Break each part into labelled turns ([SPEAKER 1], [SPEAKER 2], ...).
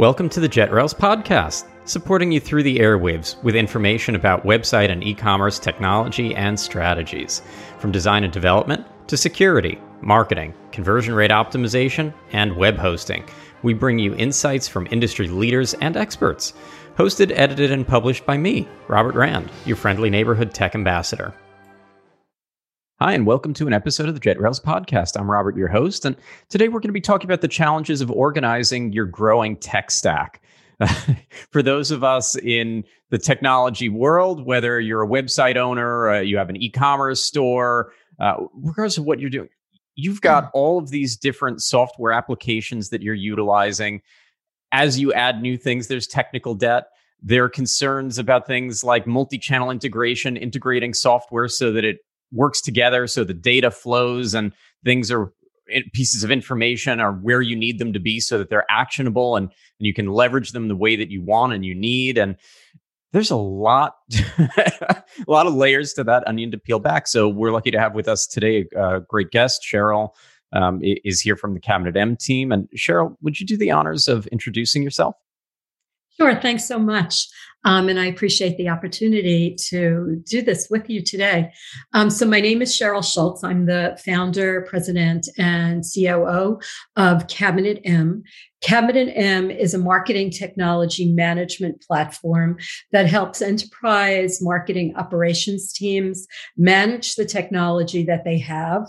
[SPEAKER 1] Welcome to the JetRails podcast, supporting you through the airwaves with information about website and e commerce technology and strategies, from design and development to security, marketing, conversion rate optimization, and web hosting. We bring you insights from industry leaders and experts. Hosted, edited, and published by me, Robert Rand, your friendly neighborhood tech ambassador. Hi, and welcome to an episode of the JetRails podcast. I'm Robert, your host, and today we're going to be talking about the challenges of organizing your growing tech stack. For those of us in the technology world, whether you're a website owner, uh, you have an e commerce store, uh, regardless of what you're doing, you've got mm. all of these different software applications that you're utilizing. As you add new things, there's technical debt. There are concerns about things like multi channel integration, integrating software so that it works together so the data flows and things are pieces of information are where you need them to be so that they're actionable and, and you can leverage them the way that you want and you need and there's a lot a lot of layers to that onion to peel back. So we're lucky to have with us today a great guest Sheryl um, is here from the cabinet m team. And Sheryl would you do the honors of introducing yourself
[SPEAKER 2] Sure. Thanks so much. Um, and I appreciate the opportunity to do this with you today. Um, so, my name is Sheryl Shultz. I'm the founder, president, and COO of Cabinet M. Cabinet M is a marketing technology management platform that helps enterprise marketing operations teams manage the technology that they have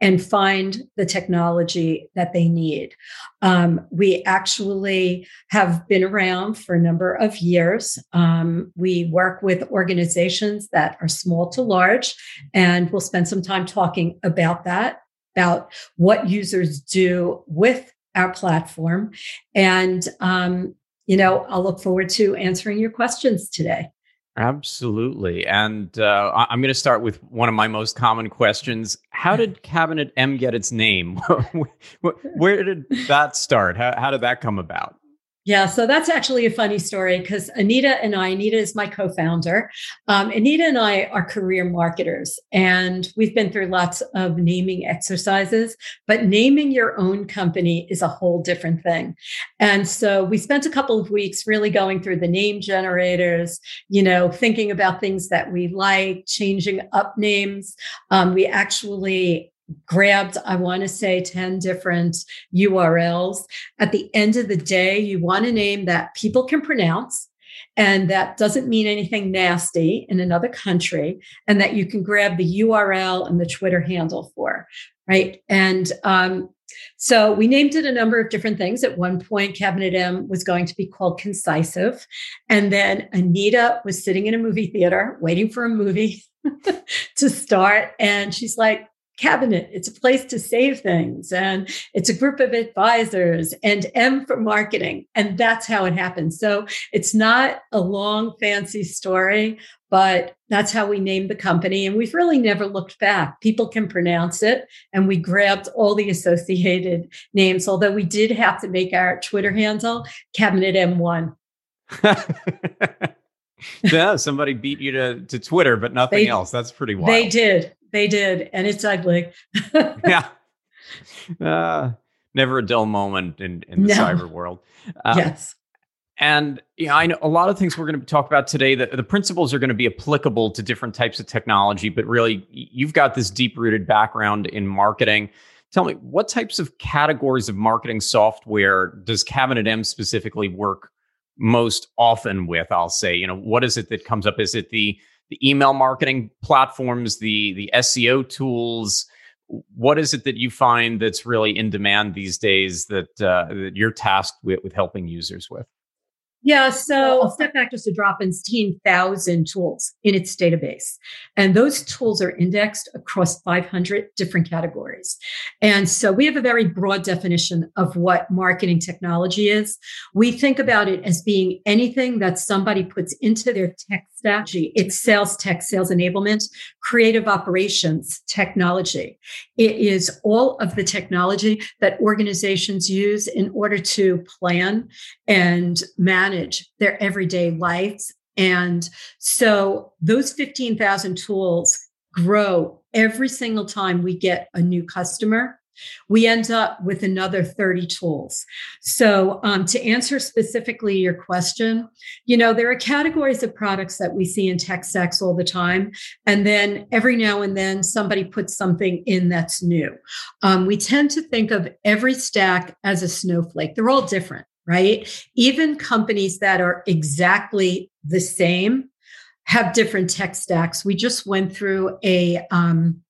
[SPEAKER 2] and find the technology that they need. Um, we actually have been around for a number of years. Um, we work with organizations that are small to large, and we'll spend some time talking about that about what users do with our platform. And, um, you know, I'll look forward to answering your questions today.
[SPEAKER 1] Absolutely. And uh, I'm going to start with one of my most common questions. How did Cabinet M get its name? Where did that start? How, how did that come about?
[SPEAKER 2] Yeah, so that's actually a funny story because Anita and I, Anita is my co founder. Um, Anita and I are career marketers, and we've been through lots of naming exercises, but naming your own company is a whole different thing. And so we spent a couple of weeks really going through the name generators, you know, thinking about things that we like, changing up names. Um, we actually grabbed, I want to say 10 different URLs. At the end of the day, you want a name that people can pronounce and that doesn't mean anything nasty in another country, and that you can grab the URL and the Twitter handle for, right? And um, so we named it a number of different things. At one point, Cabinet M was going to be called Concisive. And then Anita was sitting in a movie theater waiting for a movie to start. And she's like, cabinet. It's a place to save things. And it's a group of advisors and M for marketing. And that's how it happens. So it's not a long, fancy story, but that's how we named the company. And we've really never looked back. People can pronounce it. And we grabbed all the associated names, although we did have to make our Twitter handle Cabinet M1.
[SPEAKER 1] yeah, somebody beat you to, to Twitter, but nothing they, else. That's pretty wild.
[SPEAKER 2] They did. They did, and it's ugly.
[SPEAKER 1] yeah. Uh, never a dull moment in, in the no. cyber world.
[SPEAKER 2] Um, yes.
[SPEAKER 1] And you know, I know a lot of things we're going to talk about today. That the principles are going to be applicable to different types of technology, but really, you've got this deep-rooted background in marketing. Tell me, what types of categories of marketing software does Cabinet M specifically work most often with? I'll say, you know, what is it that comes up? Is it the the email marketing platforms, the the SEO tools. What is it that you find that's really in demand these days that, uh, that you're tasked with, with helping users with?
[SPEAKER 2] Yeah, so step back just to drop in 16,000 tools in its database. And those tools are indexed across 500 different categories. And so we have a very broad definition of what marketing technology is. We think about it as being anything that somebody puts into their tech strategy. It's sales tech, sales enablement, creative operations technology. It is all of the technology that organizations use in order to plan and manage their everyday lives. And so those 15,000 tools grow every single time we get a new customer we end up with another 30 tools. So, um, to answer specifically your question, you know, there are categories of products that we see in tech stacks all the time. And then every now and then somebody puts something in that's new. Um, we tend to think of every stack as a snowflake, they're all different. Right. Even companies that are exactly the same have different tech stacks. We just went through a um,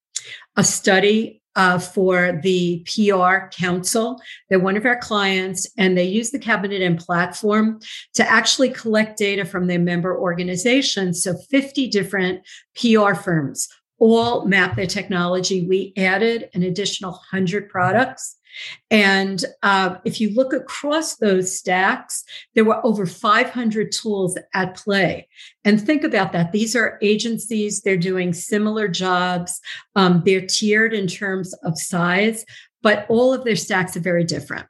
[SPEAKER 2] a study uh, for the PR Council. They're one of our clients, and they use the Cabinet M platform to actually collect data from their member organizations. So 50 different PR firms all map their technology. We added an additional 100 products and uh, if you look across those stacks, there were over 500 tools at play. And think about that. These are agencies, they're doing similar jobs, um, they're tiered in terms of size, but all of their stacks are very different.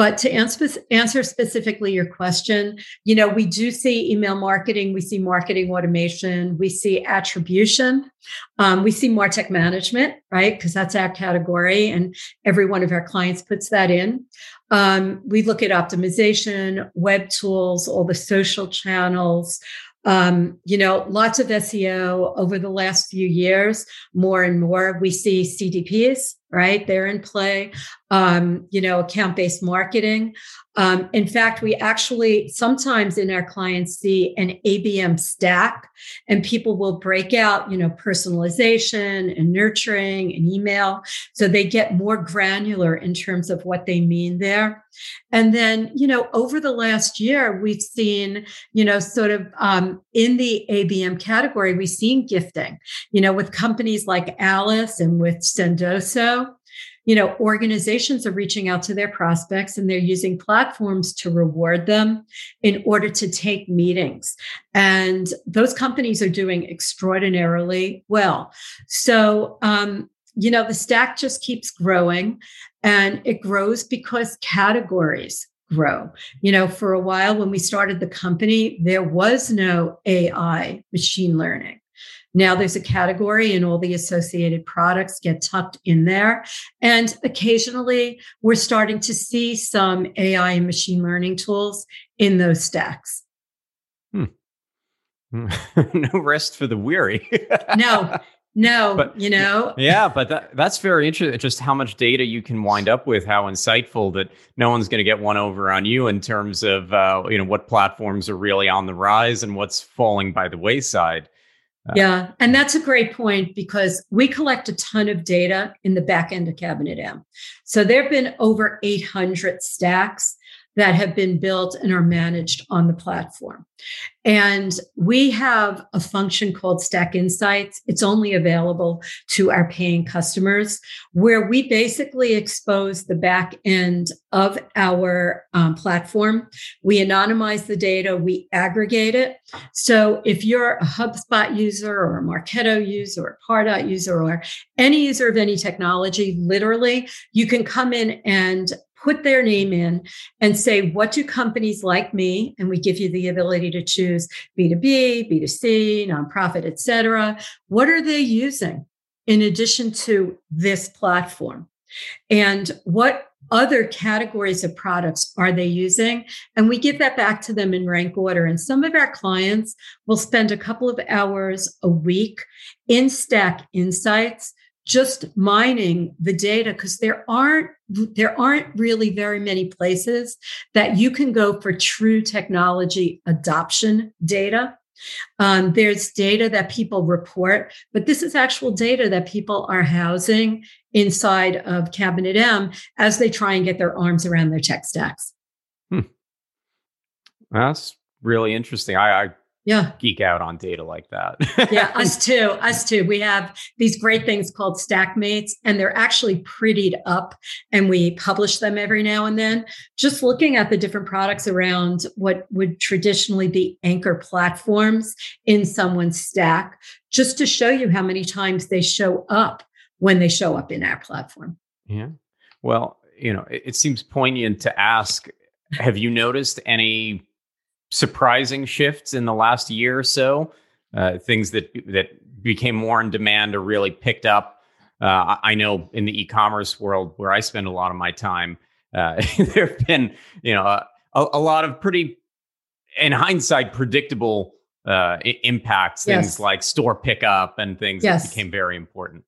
[SPEAKER 2] But to answer, answer specifically your question, you know, we do see email marketing, we see marketing automation, we see attribution, um, we see MarTech management, right? Because that's our category, and every one of our clients puts that in. Um, we look at optimization, web tools, all the social channels. Um, you know, lots of SEO over the last few years, more and more. We see CDPs, right? They're in play. Um, you know, account based marketing. Um, in fact, we actually sometimes in our clients see an ABM stack, and people will break out, you know, personalization and nurturing and email. So they get more granular in terms of what they mean there. And then, you know, over the last year, we've seen, you know, sort of um, in the ABM category, we've seen gifting, you know, with companies like Alyce and with Sendoso you know organizations are reaching out to their prospects and they're using platforms to reward them in order to take meetings and those companies are doing extraordinarily well so um, you know the stack just keeps growing and it grows because categories grow. You know, for a while when we started the company, there was no AI machine learning. Now there's a category and all the associated products get tucked in there. And occasionally we're starting to see some AI and machine learning tools in those stacks. Hmm.
[SPEAKER 1] no rest for the weary.
[SPEAKER 2] no, no, but, you know.
[SPEAKER 1] Yeah, but that, that's very interesting. Just how much data you can wind up with, how insightful that no one's going to get one over on you in terms of uh, you know what platforms are really on the rise and what's falling by the wayside.
[SPEAKER 2] Uh, yeah, and that's a great point because we collect a ton of data in the back end of Cabinet M. So there have been over 800 stacks that have been built and are managed on the platform. And we have a function called Stack Insights. It's only available to our paying customers, where we basically expose the back end of our um, platform. We anonymize the data, we aggregate it. So if you're a HubSpot user or a Marketo user or a Pardot user or any user of any technology, literally, you can come in and put their name in and say, what do companies like me? And we give you the ability to choose B2B, B2C, nonprofit, et cetera. What are they using in addition to this platform? And what other categories of products are they using? And we give that back to them in rank order. And some of our clients will spend a couple of hours a week in Stack Insights just mining the data because there aren't there aren't really very many places that you can go for true technology adoption data. Um, there's data that people report but this is actual data that people are housing inside of cabinet m as they try and get their arms around their tech stacks. Hmm.
[SPEAKER 1] that's really interesting. I, I
[SPEAKER 2] yeah.
[SPEAKER 1] geek out on data like that.
[SPEAKER 2] Yeah us too us too. We have these great things called stackmates and they're actually prettied up and we publish them every now and then. Just looking at the different products around what would traditionally be anchor platforms in someone's stack just to show you how many times they show up when they show up in our platform.
[SPEAKER 1] Yeah. Well you know it, it seems poignant to ask have you noticed any surprising shifts in the last year or so. Uh, things that that became more in demand or really picked up Uh, I know in the e-commerce world where I spend a lot of my time, uh, there have been you know a, a, lot of pretty, in hindsight, predictable uh, impacts. Things like store pickup and things yes. that became very important.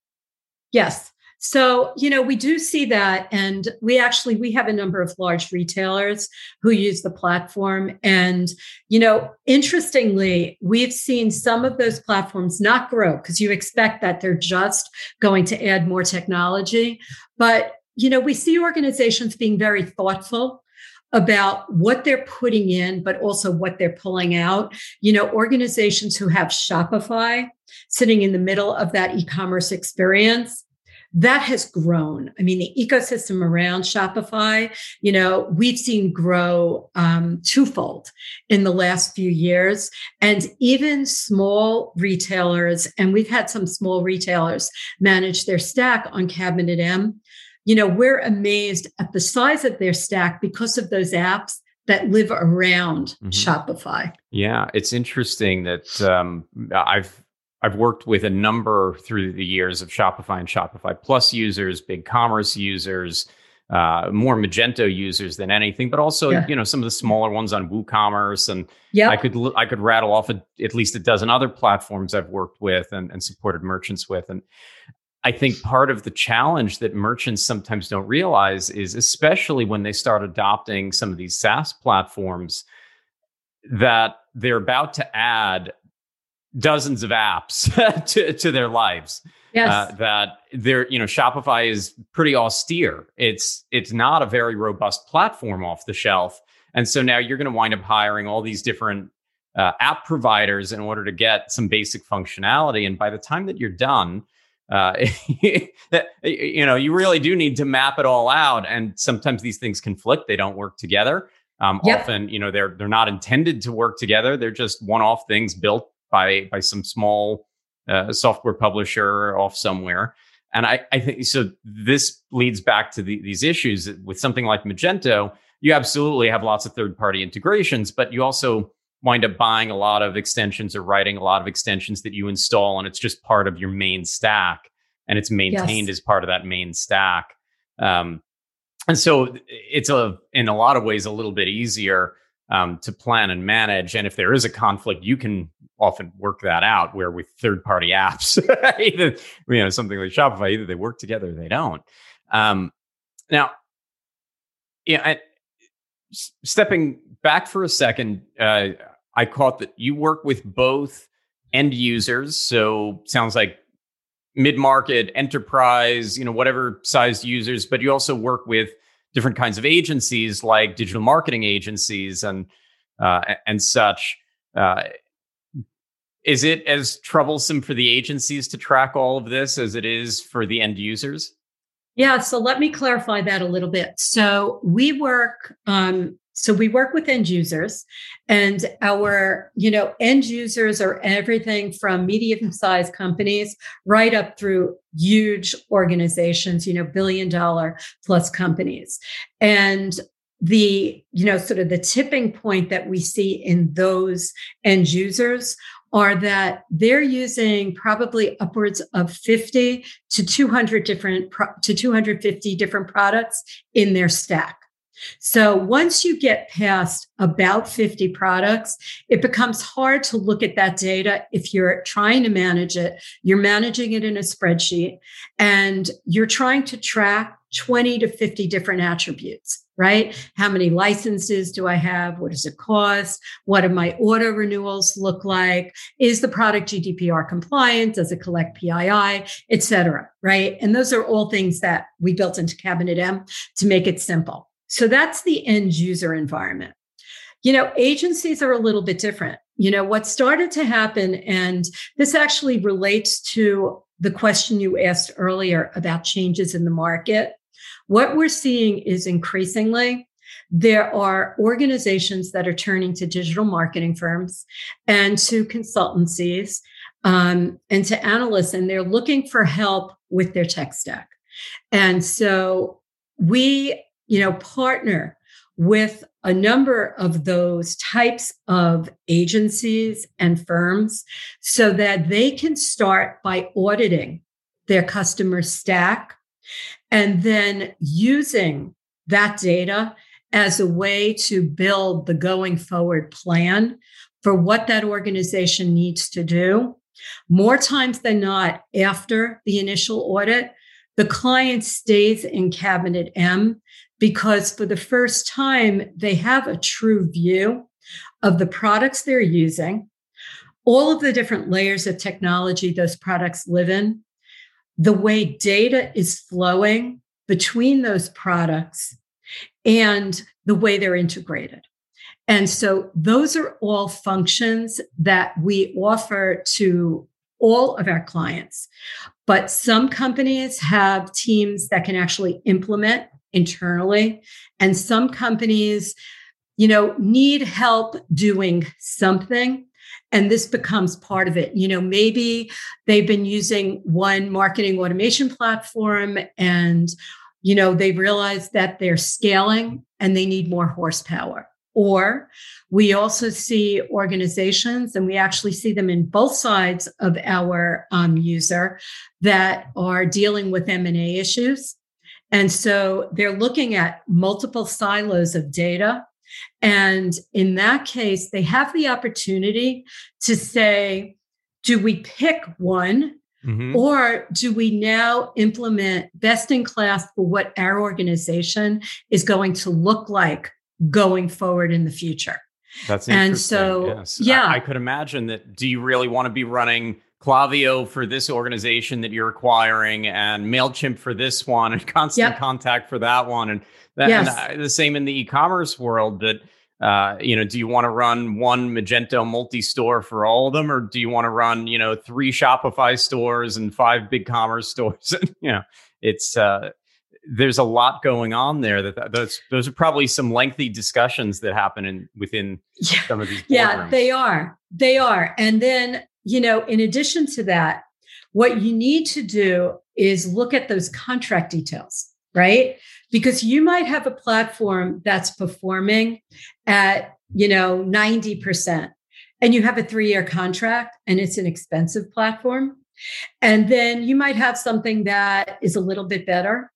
[SPEAKER 2] Yes. So, you know, we do see that. And we actually, we have a number of large retailers who use the platform. And, you know, interestingly, we've seen some of those platforms not grow because you expect that they're just going to add more technology. But, you know, we see organizations being very thoughtful about what they're putting in, but also what they're pulling out. You know, organizations who have Shopify sitting in the middle of that e commerce experience that has grown. I mean, the ecosystem around Shopify, you know, we've seen grow um, twofold in the last few years. And even small retailers, and we've had some small retailers manage their stack on Cabinet M. You know, we're amazed at the size of their stack because of those apps that live around mm-hmm. Shopify.
[SPEAKER 1] Yeah, it's interesting that um, I've I've worked with a number through the years of Shopify and Shopify Plus users, BigCommerce users, uh, more Magento users than anything, but also yeah. you know some of the smaller ones on WooCommerce, and yep. I could I could rattle off a, at least a dozen other platforms I've worked with and, and supported merchants with, and I think part of the challenge that merchants sometimes don't realize is, especially when they start adopting some of these SaaS platforms, that they're about to add dozens of apps to, to their lives.
[SPEAKER 2] Yes. Uh,
[SPEAKER 1] that they're, you know, Shopify is pretty austere. It's it's not a very robust platform off the shelf. And so now you're going to wind up hiring all these different uh, app providers in order to get some basic functionality. And by the time that you're done, uh, you know, you really do need to map it all out. And sometimes these things conflict; they don't work together. Um, yep. Often, you know, they're they're not intended to work together. They're just one-off things built by by some small uh, software publisher off somewhere. And I, I think so. This leads back to the, these issues with something like Magento. You absolutely have lots of third party integrations, but you also wind up buying a lot of extensions or writing a lot of extensions that you install, and it's just part of your main stack, and it's maintained yes. as part of that main stack. Um, and so it's a in a lot of ways a little bit easier um, to plan and manage. And if there is a conflict, you can often work that out. Where with third party apps, either you know something like Shopify, either they work together or they don't. Um, now, yeah, stepping back for a second, uh, I caught that you work with both end users. So sounds like mid market, enterprise, you know, whatever sized users, but you also work with different kinds of agencies like digital marketing agencies and uh, and such. Uh, is it as troublesome for the agencies to track all of this as it is for the end users?
[SPEAKER 2] Yeah, so let me clarify that a little bit. So we work um, so we work with end users and our, you know, end users are everything from medium-sized companies right up through huge organizations, you know, billion dollar plus companies. And the, you know, sort of the tipping point that we see in those end users are that they're using probably upwards of 50 to 200 different to 250 different products in their stack so once you get past about 50 products, it becomes hard to look at that data if you're trying to manage it. You're managing it in a spreadsheet and you're trying to track 20 to 50 different attributes, right? How many licenses do I have? What does it cost? What do my auto renewals look like? Is the product GDPR compliant? Does it collect PII, et cetera, right? And those are all things that we built into Cabinet M to make it simple. So that's the end user environment. You know, agencies are a little bit different. You know, what started to happen, and this actually relates to the question you asked earlier about changes in the market. What we're seeing is increasingly there are organizations that are turning to digital marketing firms and to consultancies um, and to analysts, and they're looking for help with their tech stack. And so we you know, partner with a number of those types of agencies and firms so that they can start by auditing their customer stack, and then using that data as a way to build the going forward plan for what that organization needs to do. More times than not, after the initial audit, the client stays in Cabinet M because for the first time, they have a true view of the products they're using, all of the different layers of technology those products live in, the way data is flowing between those products, and the way they're integrated. And so those are all functions that we offer to all of our clients. But some companies have teams that can actually implement internally, and some companies, you know, need help doing something. And this becomes part of it. You know, maybe they've been using one marketing automation platform and, you know, they've realized that they're scaling and they need more horsepower. Or we also see organizations, and we actually see them in both sides of our um, user that are dealing with M&A issues. And so they're looking at multiple silos of data. And in that case, they have the opportunity to say, do we pick one Mm-hmm. Or do we now implement best in class for what our organization is going to look like going forward in the future.
[SPEAKER 1] That's and so yes.
[SPEAKER 2] yeah,
[SPEAKER 1] I, I, could imagine that. Do you really want to be running Klaviyo for this organization that you're acquiring, and Mailchimp for this one, and Constant yep. Contact for that one, and, that, yes. and uh, the same in the e-commerce world that. Uh, you know, do you want to run one Magento multi-store for all of them, or do you want to run, you know, three Shopify stores and five BigCommerce stores? you know, it's uh, there's a lot going on there that those those are probably some lengthy discussions that happen in within yeah. some of these
[SPEAKER 2] yeah they are they are and then you know in addition to that what you need to do is look at those contract details right because you might have a platform that's performing at you know 90% and you have a 3 year contract and it's an expensive platform. And then you might have something that is a little bit better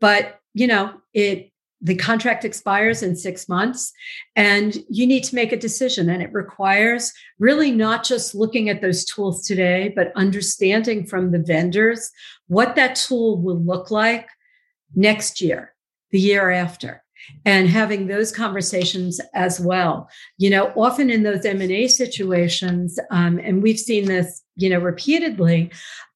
[SPEAKER 2] but you know it the contract expires in six months and you need to make a decision. And it requires really not just looking at those tools today but understanding from the vendors what that tool will look like next year the year after and having those conversations as well. You know often in those m&a situations um, and we've seen this you know repeatedly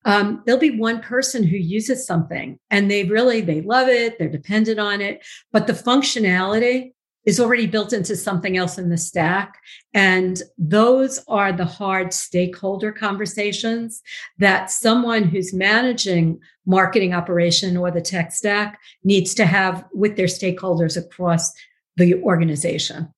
[SPEAKER 2] um, there'll be one person who uses something and they really they love it they're dependent on it but the functionality is already built into something else in the stack. And those are the hard stakeholder conversations that someone who's managing marketing operation or the tech stack needs to have with their stakeholders across the organization.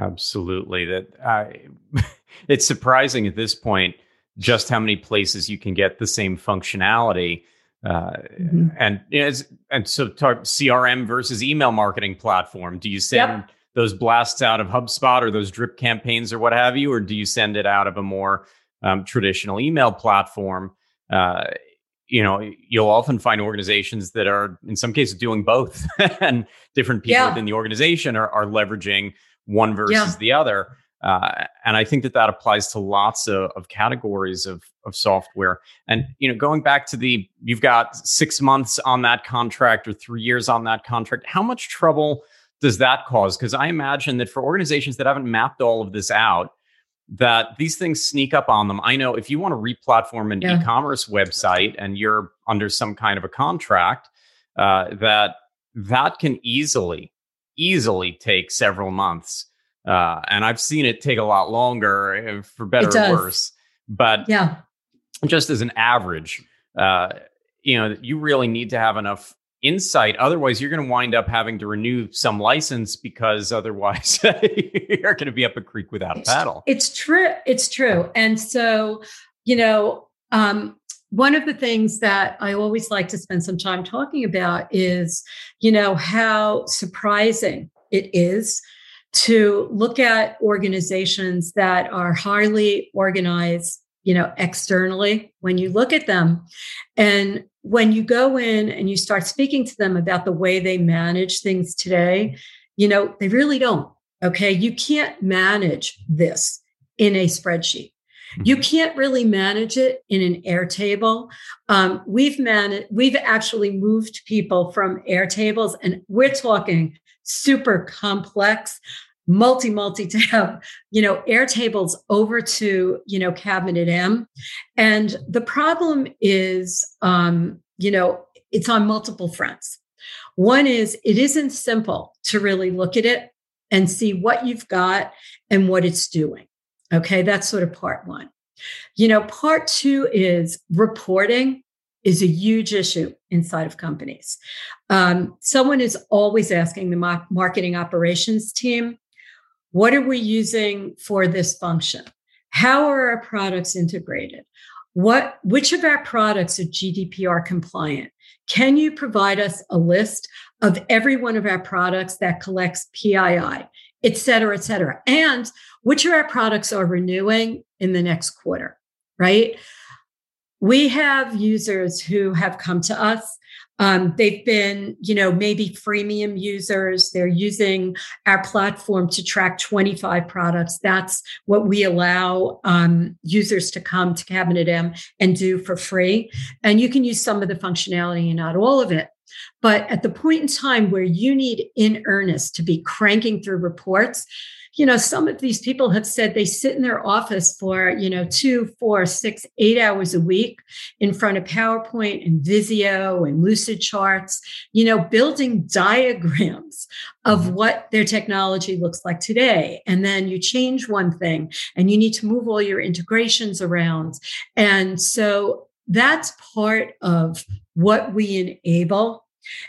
[SPEAKER 1] Absolutely. That it's surprising at this point just how many places you can get the same functionality. Uh, mm-hmm. And you know, and so CRM versus email marketing platform. Do you send yep. those blasts out of HubSpot or those drip campaigns or what have you, or do you send it out of a more um, traditional email platform? Uh, you know, you'll often find organizations that are, in some cases, doing both, and different people yeah. within the organization are, are leveraging one versus yeah. the other. Uh, and I think that that applies to lots of, of categories of, of software. And you know, going back to the you've got six months on that contract or three years on that contract. How much trouble does that cause? Because I imagine that for organizations that haven't mapped all of this out, that these things sneak up on them. I know if you want to replatform an yeah. e-commerce website and you're under some kind of a contract, uh, that that can easily, easily take several months. Uh, and I've seen it take a lot longer eh, for better or worse. But
[SPEAKER 2] yeah,
[SPEAKER 1] just as an average, uh, you know, you really need to have enough insight. Otherwise, you're going to wind up having to renew some license because otherwise you're going to be up a creek without
[SPEAKER 2] it's,
[SPEAKER 1] a paddle.
[SPEAKER 2] It's true. It's true. And so, you know, um, one of the things that I always like to spend some time talking about is, you know, how surprising it is to look at organizations that are highly organized you know, externally when you look at them. And when you go in and you start speaking to them about the way they manage things today, you know, they really don't. Okay. You can't manage this in a spreadsheet. You can't really manage it in an Airtable. Um, we've managed, we've actually moved people from Airtables, and we're talking super complex multi multi tab you know Airtables over to you know cabinet m. And the problem is um you know it's on multiple fronts. One is it isn't simple to really look at it and see what you've got and what it's doing. Okay that's sort of part one. You know part two is reporting is a huge issue inside of companies. Um, someone is always asking the marketing operations team, what are we using for this function? How are our products integrated? What, which of our products are GDPR compliant? Can you provide us a list of every one of our products that collects PII, et cetera, et cetera? And which of our products are renewing in the next quarter, right? We have users who have come to us um, they've been, you know, maybe freemium users. They're using our platform to track 25 products. That's what we allow um, users to come to Cabinet M and do for free. And you can use some of the functionality and not all of it. But at the point in time where you need in earnest to be cranking through reports, you know, some of these people have said they sit in their office for, you know, two, four, six, eight hours a week in front of PowerPoint and Visio and Lucid charts, you know, building diagrams of mm-hmm. what their technology looks like today. And then you change one thing and you need to move all your integrations around. And so that's part of what we enable.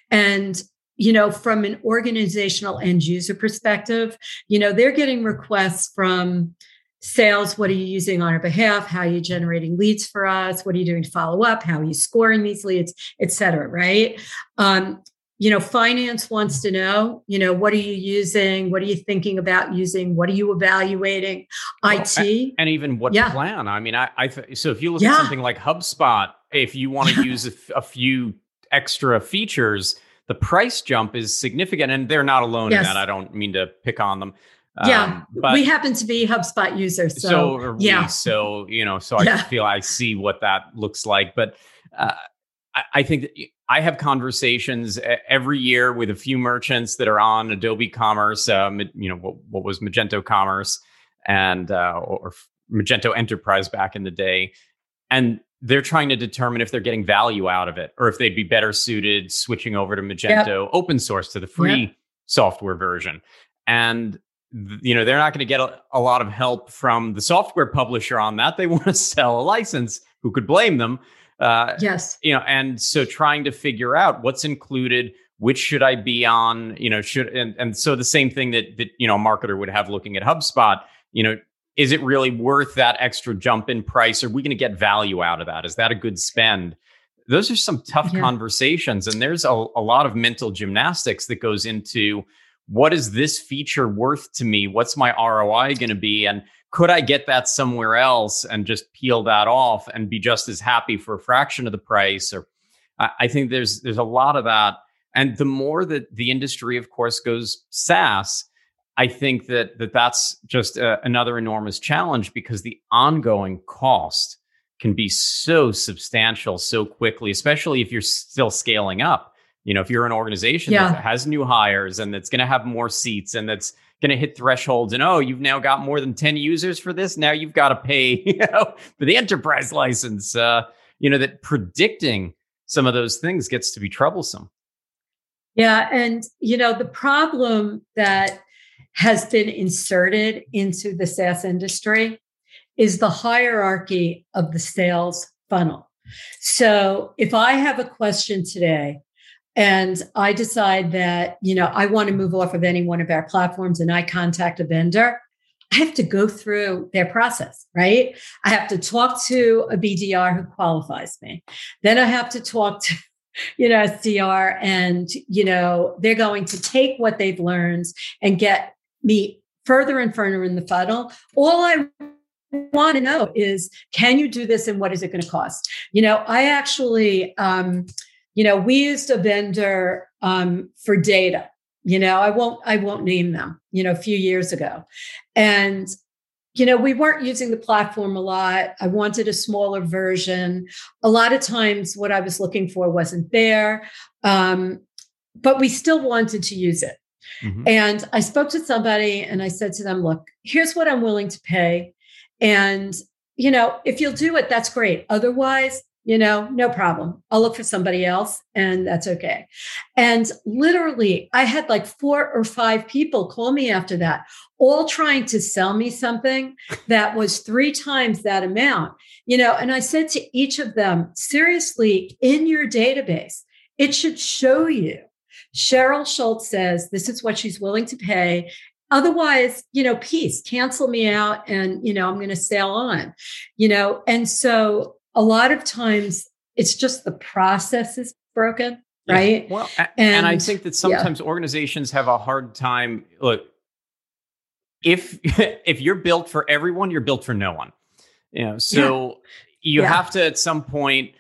[SPEAKER 2] And you know, from an organizational end user perspective, you know, they're getting requests from sales. What are you using on our behalf? How are you generating leads for us? What are you doing to follow up? How are you scoring these leads, et cetera, right? Um, you know, finance wants to know, you know, what are you using? What are you thinking about using? What are you evaluating? Well, IT.
[SPEAKER 1] And even what yeah. plan? I mean, I, I, so if you look yeah. at something like HubSpot, if you want to use a, a few extra features, the price jump is significant, and they're not alone yes. in that. I don't mean to pick on them.
[SPEAKER 2] Yeah, um, but we happen to be HubSpot users. So, so yeah,
[SPEAKER 1] we, so you know, so I yeah. feel I see what that looks like. But uh, I, I think I have conversations every year with a few merchants that are on Adobe Commerce. Um, you know, what, what was Magento Commerce and uh, or Magento Enterprise back in the day, and they're trying to determine if they're getting value out of it or if they'd be better suited switching over to Magento yep. open source to the free yep. software version. And you know, they're not going to get a, a, lot of help from the software publisher on that. They want to sell a license. Who could blame them?
[SPEAKER 2] Uh, yes.
[SPEAKER 1] You know, and so trying to figure out what's included, which should I be on? You know, should and and so the same thing that that you know a marketer would have looking at HubSpot. You know, is it really worth that extra jump in price? Are we going to get value out of that? Is that a good spend? Those are some tough yeah. conversations. And there's a, a lot of mental gymnastics that goes into what is this feature worth to me? What's my ROI going to be? And could I get that somewhere else and just peel that off and be just as happy for a fraction of the price? Or I, I think there's there's a lot of that. And the more that the industry, of course, goes SaaS, I think that, that that's just a, another enormous challenge because the ongoing cost can be so substantial so quickly, especially if you're still scaling up. You know, if you're an organization yeah. that has new hires and that's going to have more seats and that's going to hit thresholds and oh, you've now got more than 10 users for this. Now you've got to pay, you know, for the enterprise license. Uh, you know, that predicting some of those things gets to be troublesome.
[SPEAKER 2] Yeah. And, you know, the problem that has been inserted into the SaaS industry is the hierarchy of the sales funnel. So if I have a question today and I decide that, you know, I want to move off of any one of our platforms and I contact a vendor, I have to go through their process, right? I have to talk to a BDR who qualifies me. Then I have to talk to you know, SDR, and you know, they're going to take what they've learned and get me further and further in the funnel. All I want to know is can you do this and what is it going to cost? You know, I actually, um, you know, we used a vendor um, for data. You know, I won't I won't name them. You know, a few years ago, and you know, we weren't using the platform a lot. I wanted a smaller version. A lot of times, what I was looking for wasn't there, um, but we still wanted to use it. Mm-hmm. And I spoke to somebody and I said to them, look, here's what I'm willing to pay. And, you know, if you'll do it, that's great. Otherwise, you know, no problem. I'll look for somebody else and that's okay. And literally, I had like four or five people call me after that, all trying to sell me something that was three times that amount, you know. And I said to each of them, seriously, in your database, it should show you. Sheryl Shultz says this is what she's willing to pay. Otherwise, you know, peace, cancel me out and, you know, I'm going to sail on, you know. And so a lot of times it's just the process is broken, right?
[SPEAKER 1] Well, and, and, I think that sometimes yeah. organizations have a hard time. Look, if if you're built for everyone, you're built for no one. You know, so yeah. you yeah. have to at some point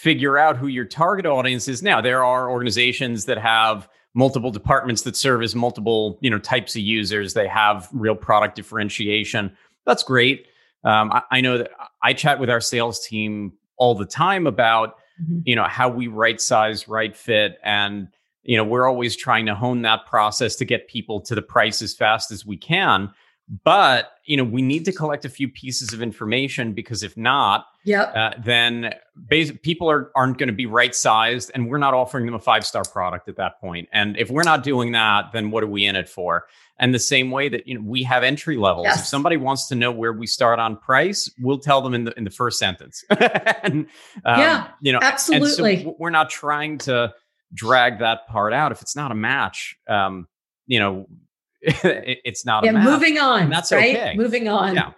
[SPEAKER 1] figure out who your target audience is. Now, there are organizations that have multiple departments that serve as multiple, you know, types of users. They have real product differentiation. That's great. Um, I, I, know that I chat with our sales team all the time about, mm-hmm. you know, how we right size, right fit, and you know, we're always trying to hone that process to get people to the price as fast as we can. But you know, we need to collect a few pieces of information because if not,
[SPEAKER 2] yeah,
[SPEAKER 1] uh, then bas- people are aren't going to be right sized, and we're not offering them a five star product at that point. And if we're not doing that, then what are we in it for? And the same way that you know we have entry levels. Yes. If somebody wants to know where we start on price, we'll tell them in the in the first sentence.
[SPEAKER 2] and, um, yeah, you know, absolutely.
[SPEAKER 1] So we're not trying to drag that part out. If it's not a match, um, you know, it's not
[SPEAKER 2] yeah,
[SPEAKER 1] a match.
[SPEAKER 2] Moving on.
[SPEAKER 1] And that's
[SPEAKER 2] right?
[SPEAKER 1] okay.
[SPEAKER 2] Moving on.
[SPEAKER 1] Yeah.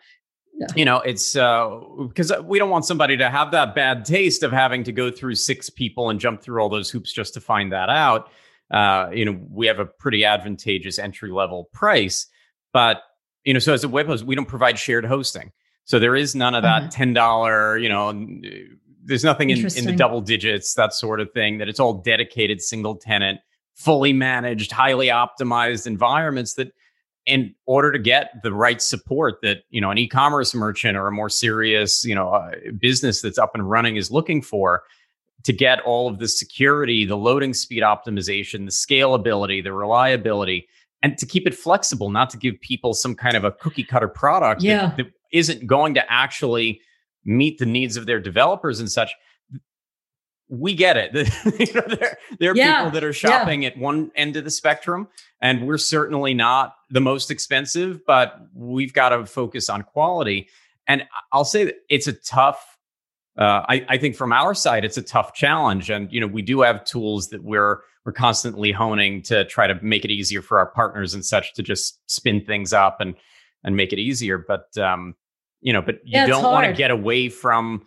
[SPEAKER 1] yeah. You know, it's uh because we don't want somebody to have that bad taste of having to go through six people and jump through all those hoops just to find that out uh, you know, we have a pretty advantageous entry level price. But, you know, so as a web host, we don't provide shared hosting. So there is none of that uh-huh. $10, you know, there's nothing in, in the double digits, that sort of thing, that it's all dedicated single tenant, fully managed, highly optimized environments that in order to get the right support that you know an e-commerce merchant or a more serious you know uh, business that's up and running is looking for to get all of the security, the loading speed optimization, the scalability, the reliability, and to keep it flexible, not to give people some kind of a cookie cutter product
[SPEAKER 2] yeah.
[SPEAKER 1] that, that isn't going to actually meet the needs of their developers and such. We get it. you know, there, there are yeah. people that are shopping yeah. at one end of the spectrum, and we're certainly not the most expensive, but we've got to focus on quality. And I'll say that it's a tough uh, I, I, think from our side, it's a tough challenge, and you know we do have tools that we're we're constantly honing to try to make it easier for our partners and such to just spin things up and and make it easier. But um, you know, but you yeah, don't want to get away from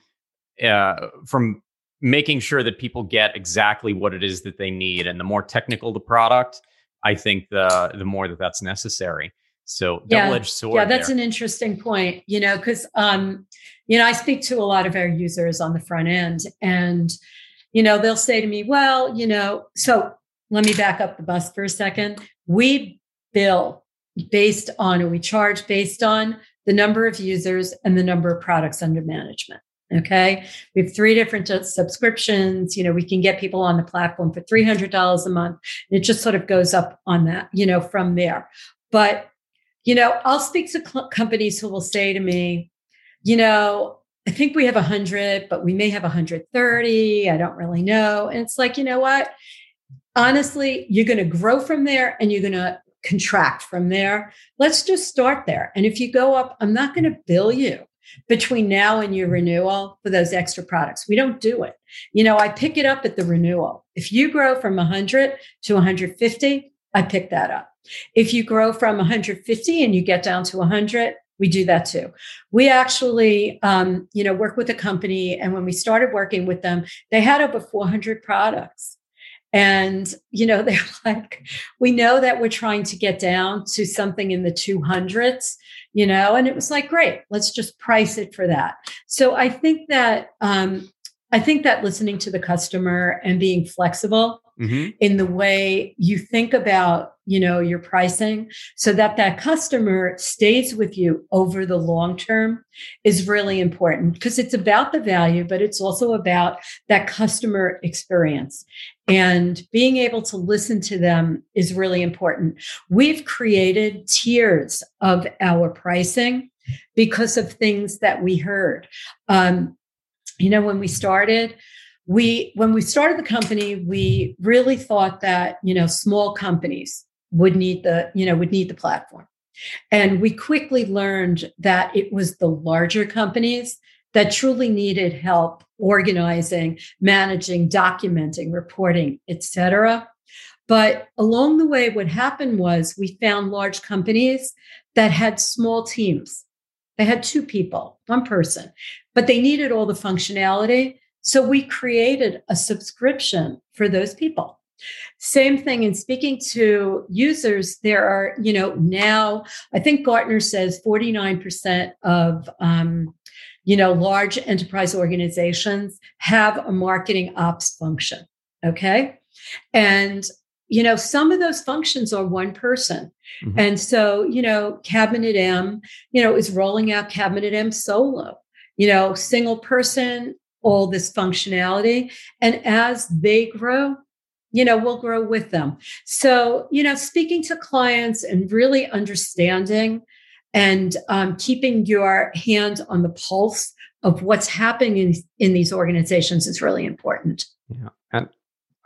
[SPEAKER 1] uh, from making sure that people get exactly what it is that they need, and the more technical the product, I think the the more that that's necessary. So double edged yeah. sword.
[SPEAKER 2] Yeah, that's
[SPEAKER 1] there.
[SPEAKER 2] an interesting point. You know, because um, you know, I speak to a lot of our users on the front end, and you know, they'll say to me, "Well, you know, so let me back up the bus for a second. We bill based on, or we charge based on the number of users and the number of products under management." Okay. We have three different subscriptions. You know, we can get people on the platform for $300 a month. And it just sort of goes up on that, you know, from there. But you know, I'll speak to cl- companies who will say to me, you know, I think we have 100, but we may have 130. I don't really know. And it's like, you know what? Honestly, you're going to grow from there and you're going to contract from there. Let's just start there. And if you go up, I'm not going to bill you between now and your renewal for those extra products. We don't do it. You know, I pick it up at the renewal. If you grow from 100 to 150, I pick that up. If you grow from 150 and you get down to 100, we do that too. We actually, um, you know, work with a company, and when we started working with them, they had over 400 products. And, you know, they're like, we know that we're trying to get down to something in the 200s, you know, and it was like, great, let's just price it for that. So I think that, um, I think that listening to the customer and being flexible mm-hmm. in the way you think about you know your pricing so that that customer stays with you over the long term is really important because it's about the value but it's also about that customer experience and being able to listen to them is really important. We've created tiers of our pricing because of things that we heard. Um, you know when we started we when we started the company we really thought that you know small companies would need the you know would need the platform. And we quickly learned that it was the larger companies that truly needed help organizing managing documenting reporting etc but along the way what happened was we found large companies that had small teams. They had two people one person but they needed all the functionality. So we created a subscription for those people. Same thing in speaking to users, there are, you know, now I think Gartner says 49% of, um, you know, large enterprise organizations have a marketing ops function. Okay. And, you know, some of those functions are one person. Mm-hmm. And so, you know, Cabinet M, you know, is rolling out Cabinet M solo you know, single person all this functionality. And as they grow, you know, we'll grow with them. So, you know, speaking to clients and really understanding and um, keeping your hand on the pulse of what's happening in, in these organizations is really important.
[SPEAKER 1] Yeah. And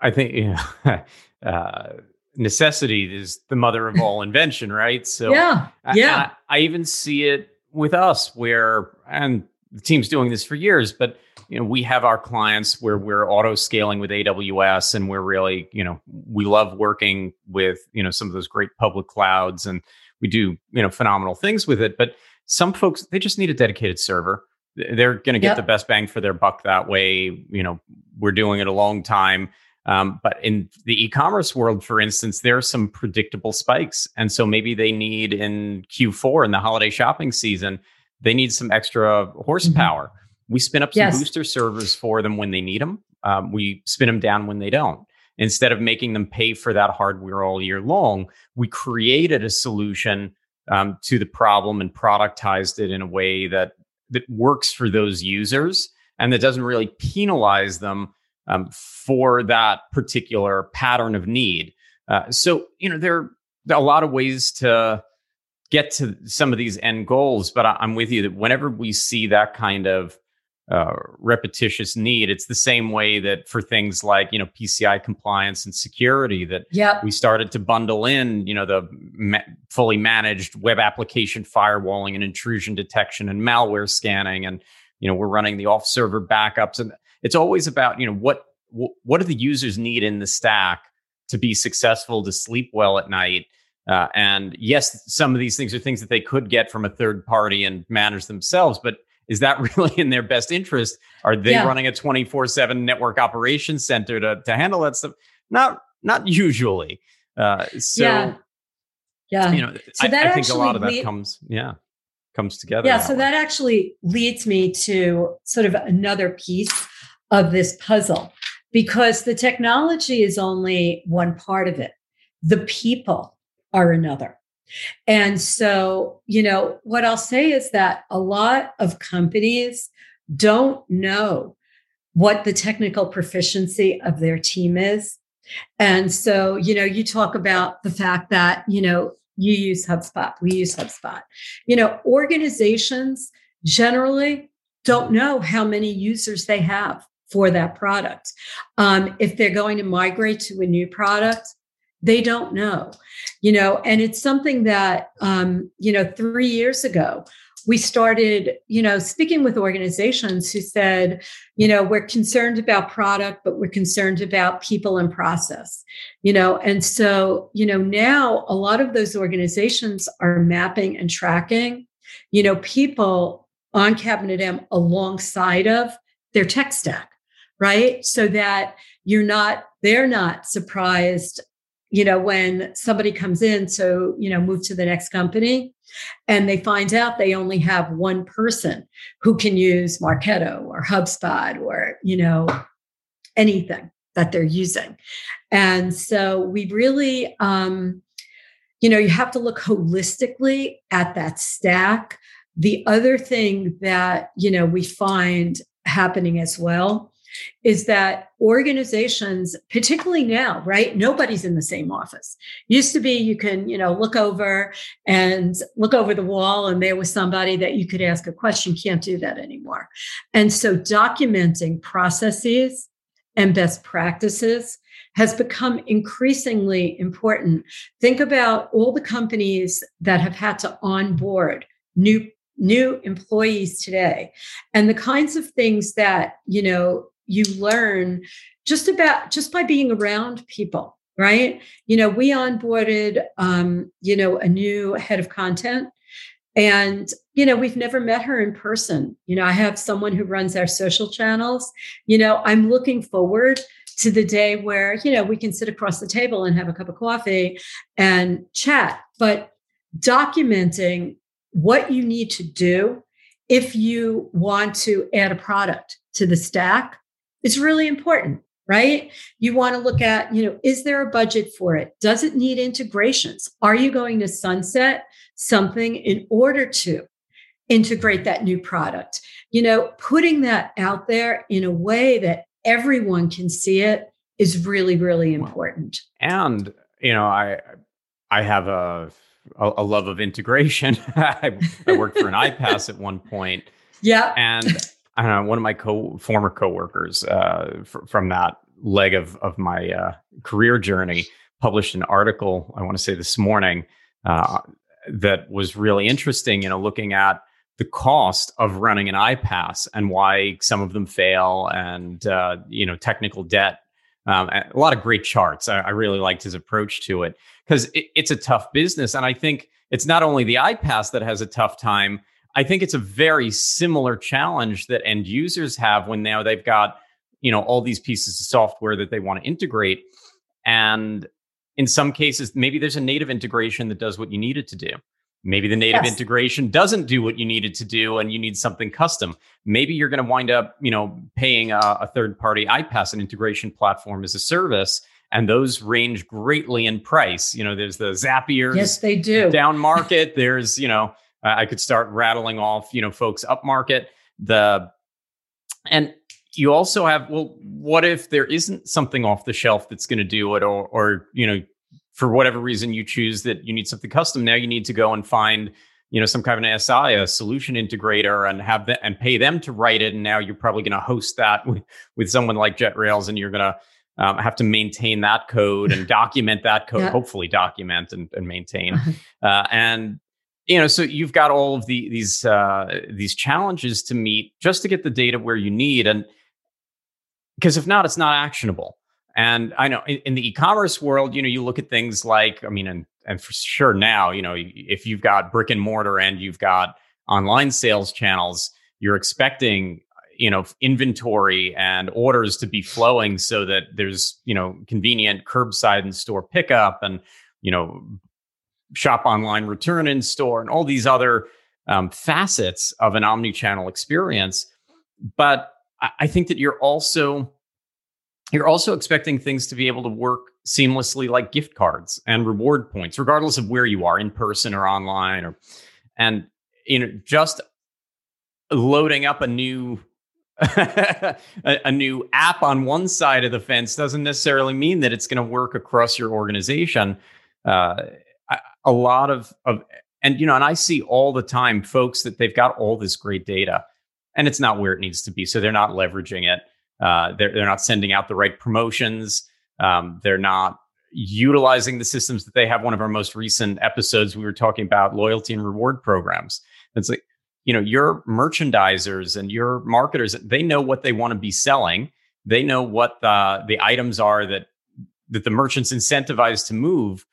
[SPEAKER 1] I think, you know, uh, necessity is the mother of all invention, right?
[SPEAKER 2] So, yeah. Yeah.
[SPEAKER 1] I, I even see it with us where, and the team's doing this for years, but you know, we have our clients where we're auto scaling with AWS and we're really, you know, we love working with, you know, some of those great public clouds and we do, you know, phenomenal things with it. But some folks, they just need a dedicated server. They're going to get yep. the best bang for their buck that way. You know, we're doing it a long time. Um, but in the e-commerce world, for instance, there are some predictable spikes, and so maybe they need in Q4 in the holiday shopping season, they need some extra horsepower. Mm-hmm. We spin up some yes. booster servers for them when they need them. Um, we spin them down when they don't. Instead of making them pay for that hardware all year long, we created a solution um, to the problem and productized it in a way that that works for those users and that doesn't really penalize them um, for that particular pattern of need. Uh, so you know there, are a lot of ways to get to some of these end goals, but I, I'm with you that whenever we see that kind of uh, repetitious need. It's the same way that for things like you know PCI compliance and security that
[SPEAKER 2] yep.
[SPEAKER 1] we started to bundle in you know the ma- fully managed web application firewalling and intrusion detection and malware scanning and you know we're running the off server backups and it's always about you know what what do the users need in the stack to be successful to sleep well at night uh, and yes, some of these things are things that they could get from a third party and manage themselves, but is that really in their best interest? Are they yeah. running a 24/7 network operations center to to handle that stuff? Not not usually. Uh, so
[SPEAKER 2] yeah. yeah.
[SPEAKER 1] you know, so I, I think a lot of that comes yeah comes together.
[SPEAKER 2] Yeah, so way. that actually leads me to sort of another piece of this puzzle because the technology is only one part of it. The people are another. And so, you know, what I'll say is that a lot of companies don't know what the technical proficiency of their team is. And so, you know, you talk about the fact that, you know, you use HubSpot, we use HubSpot. You know, organizations generally don't know how many users they have for that product. Um, if they're going to migrate to a new product, they don't know you know and it's something that um, you know three years ago we started you know speaking with organizations who said you know we're concerned about product but we're concerned about people and process you know and so you know now a lot of those organizations are mapping and tracking you know people on cabinet m alongside of their tech stack right? So that you're not they're not surprised you know when somebody comes in so you know move to the next company and they find out they only have one person who can use marketo or hubspot or you know anything that they're using. And so we really um you know you have to look holistically at that stack. The other thing that you know we find happening as well is that organizations particularly now right? Nobody's in the same office. Used to be you can you know look over and look over the wall and there was somebody that you could ask a question. Can't do that anymore. And so documenting processes and best practices has become increasingly important. Think about all the companies that have had to onboard new new employees today and the kinds of things that you know you learn just about just by being around people right? You know we onboarded um you know a new head of content and you know we've never met her in person. You know i have someone who runs our social channels. You know i'm looking forward to the day where you know we can sit across the table and have a cup of coffee and chat. But documenting what you need to do if you want to add a product to the stack is really important right you want to look at you know is there a budget for it does it need integrations are you going to sunset something in order to integrate that new product you know putting that out there in a way that everyone can see it is really really important
[SPEAKER 1] and you know i i have a a, a love of integration. I, I, worked for an iPaaS at one point.
[SPEAKER 2] Yeah.
[SPEAKER 1] And I don't know, one of my co former coworkers uh, from that leg of, of my uh, career journey published an article, I want to say this morning, uh, that was really interesting, you know, looking at the cost of running an iPaaS and why some of them fail and, uh, you know, technical debt um, a lot of great charts. I, I, really liked his approach to it because it, it's a tough business. And I think it's not only the iPaaS that has a tough time. I think it's a very similar challenge that end users have when now they've got, you know, all these pieces of software that they want to integrate. And in some cases, maybe there's a native integration that does what you need it to do. Maybe the native yes. integration doesn't do what you needed to do and you need something custom. Maybe you're going to wind up, you know, paying a, a third party iPaaS, an integration platform as a service. And those range greatly in price. You know, there's the Zapier.
[SPEAKER 2] Yes, they do.
[SPEAKER 1] Down market. there's, you know, I could start rattling off, you know, folks up market. The, and you also have, well, what if there isn't something off the shelf that's going to do it or, or, you know, for whatever reason you choose that you need something custom now you need to go and find you know some kind of an SI, a solution integrator, and have that and pay them to write it. And now you're probably going to host that with, with someone like JetRails, and you're going to um, have to maintain that code and document that code. Yeah. Hopefully, document and, and maintain. Uh, and you know, so you've got all of the these uh, these challenges to meet just to get the data where you need, and because if not, it's not actionable. And I know in, in, the e-commerce world, you know, you look at things like, I mean, and and for sure now, you know, if you've got brick and mortar and you've got online sales channels, you're expecting, you know, inventory and orders to be flowing so that there's, you know, convenient curbside and store pickup and, you know, shop online, return in store, and all these other um, facets of an omni-channel experience. But I, think that you're also you're also expecting things to be able to work seamlessly like gift cards and reward points regardless of where you are in person or online or and you know just loading up a new a, a, new app on one side of the fence doesn't necessarily mean that it's going to work across your organization uh, a lot of of and you know and i see all the time folks that they've got all this great data and it's not where it needs to be so they're not leveraging it uh, they're, they're not sending out the right promotions. Um, they're not utilizing the systems that they have. One of our most recent episodes, we were talking about loyalty and reward programs. It's like, you know, your merchandisers and your marketers, they know what they want to be selling. They know what the, the items are that, that the merchants incentivized to move.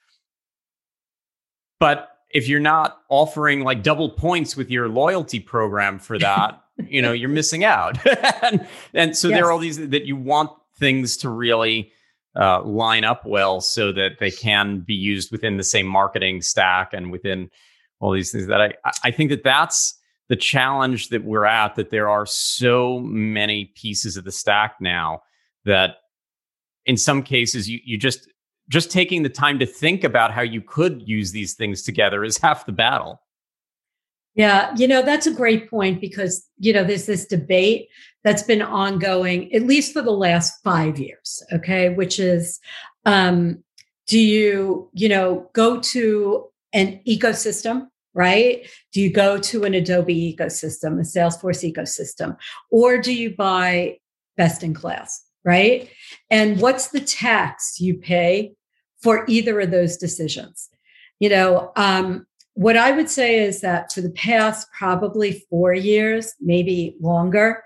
[SPEAKER 1] But if you're not offering like double points with your loyalty program for that, you know you're missing out and, and, so yes. there are all these that you want things to really uh, line up well so that they can be used within the same marketing stack and within all these things that I, I think that that's the challenge that we're at that there are so many pieces of the stack now that in some cases you, you just just taking the time to think about how you could use these things together is half the battle
[SPEAKER 2] yeah, you know, that's a great point because, you know, there's this debate that's been ongoing at least for the last five years, okay, which is um, do you, you know, go to an ecosystem, right? Do you go to an Adobe ecosystem, a Salesforce ecosystem, or do you buy best in class, right? And what's the tax you pay for either of those decisions? You know, um, what I would say is that for the past probably four years, maybe longer,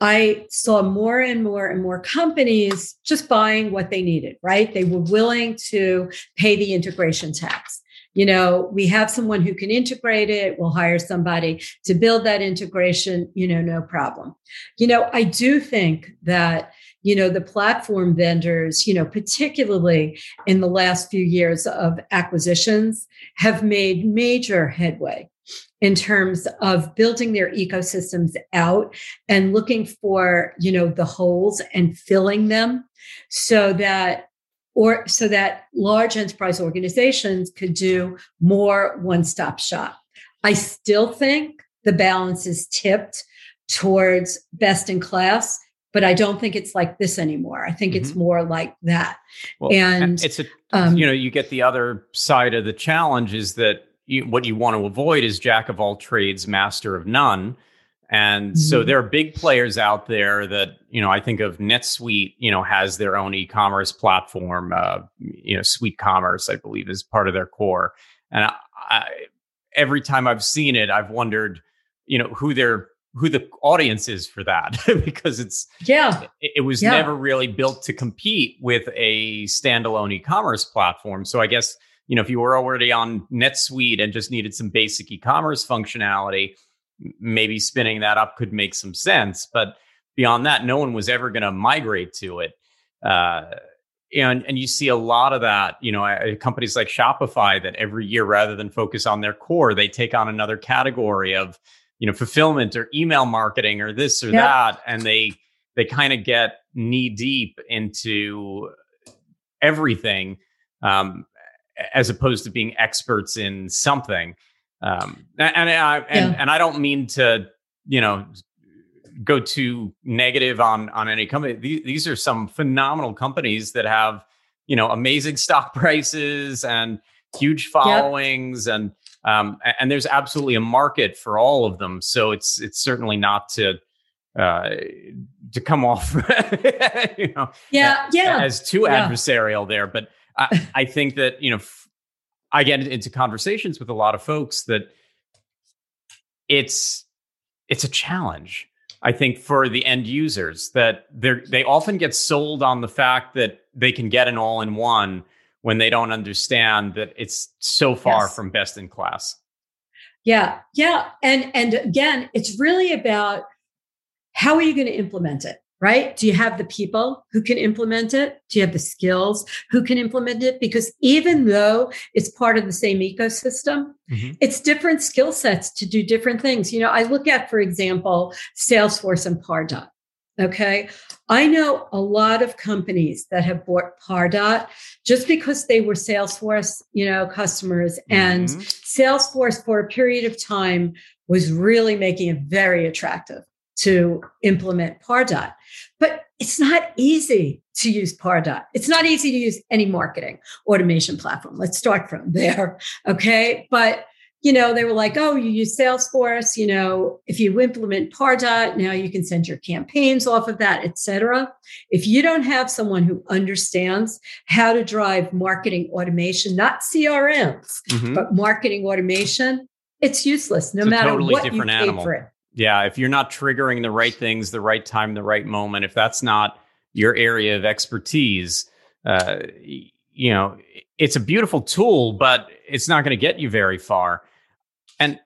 [SPEAKER 2] I saw more and more and more companies just buying what they needed, right? They were willing to pay the integration tax. You know, we have someone who can integrate it. We'll hire somebody to build that integration, you know, no problem. You know, I do think that you know the platform vendors you know particularly in the last few years of acquisitions have made major headway in terms of building their ecosystems out and looking for you know the holes and filling them so that or so that large enterprise organizations could do more one-stop shop i still think the balance is tipped towards best in class but I don't think it's like this anymore. I think mm-hmm. it's more like that. Well, and
[SPEAKER 1] it's a, um, you know, you get the other side of the challenge is that you, what you want to avoid is jack of all trades, master of none. And mm-hmm. so there are big players out there that, you know, I think of NetSuite, you know, has their own e-commerce platform, uh, you know, Suite Commerce, I believe is part of their core. And I, I, every time I've seen it, I've wondered, you know, who their who the audience is for that because it's
[SPEAKER 2] yeah
[SPEAKER 1] it, it was yeah. never really built to compete with a standalone e-commerce platform so i guess you know if you were already on netsuite and just needed some basic e-commerce functionality maybe spinning that up could make some sense but beyond that no one was ever going to migrate to it uh, and and you see a lot of that you know companies like shopify that every year rather than focus on their core they take on another category of you know fulfillment or email marketing or this or yep. that and they they kind of get knee deep into everything um, as opposed to being experts in something um, and I, and, yeah. and I don't mean to you know go too negative on on any company these, these are some phenomenal companies that have you know amazing stock prices and huge followings yep. and um, and there's absolutely a market for all of them. So it's it's certainly not to uh, to come off, you know,
[SPEAKER 2] yeah, yeah,
[SPEAKER 1] as too yeah. adversarial there. But I, I think that you know, I get into conversations with a lot of folks that it's it's a challenge. I think for the end users that they they often get sold on the fact that they can get an all in one when they don't understand that it's so far yes. from best in class.
[SPEAKER 2] Yeah. Yeah. And and again, it's really about how are you going to implement it? Right? Do you have the people who can implement it? Do you have the skills who can implement it? Because even though it's part of the same ecosystem, mm-hmm. it's different skill sets to do different things. You know, I look at, for example, Salesforce and Pardot. Okay. I know a lot of companies that have bought Pardot just because they were Salesforce, you know, customers and mm-hmm. Salesforce for a period of time was really making it very attractive to implement Pardot. But it's not easy to use Pardot. It's not easy to use any marketing automation platform. Let's start from there. Okay. But you know, they were like, oh, you use Salesforce, you know, if you implement Pardot, now you can send your campaigns off of that, et cetera. If you don't have someone who understands how to drive marketing automation, not CRMs, mm-hmm. but marketing automation, it's useless no it's matter totally what you pay animal. for it.
[SPEAKER 1] Yeah, if you're not triggering the right things, the right time, the right moment, if that's not your area of expertise, uh, you know, it's a beautiful tool, but it's not going to get you very far. And,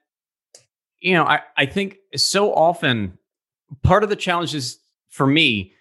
[SPEAKER 1] you know, I, I think so often part of the challenge is for me,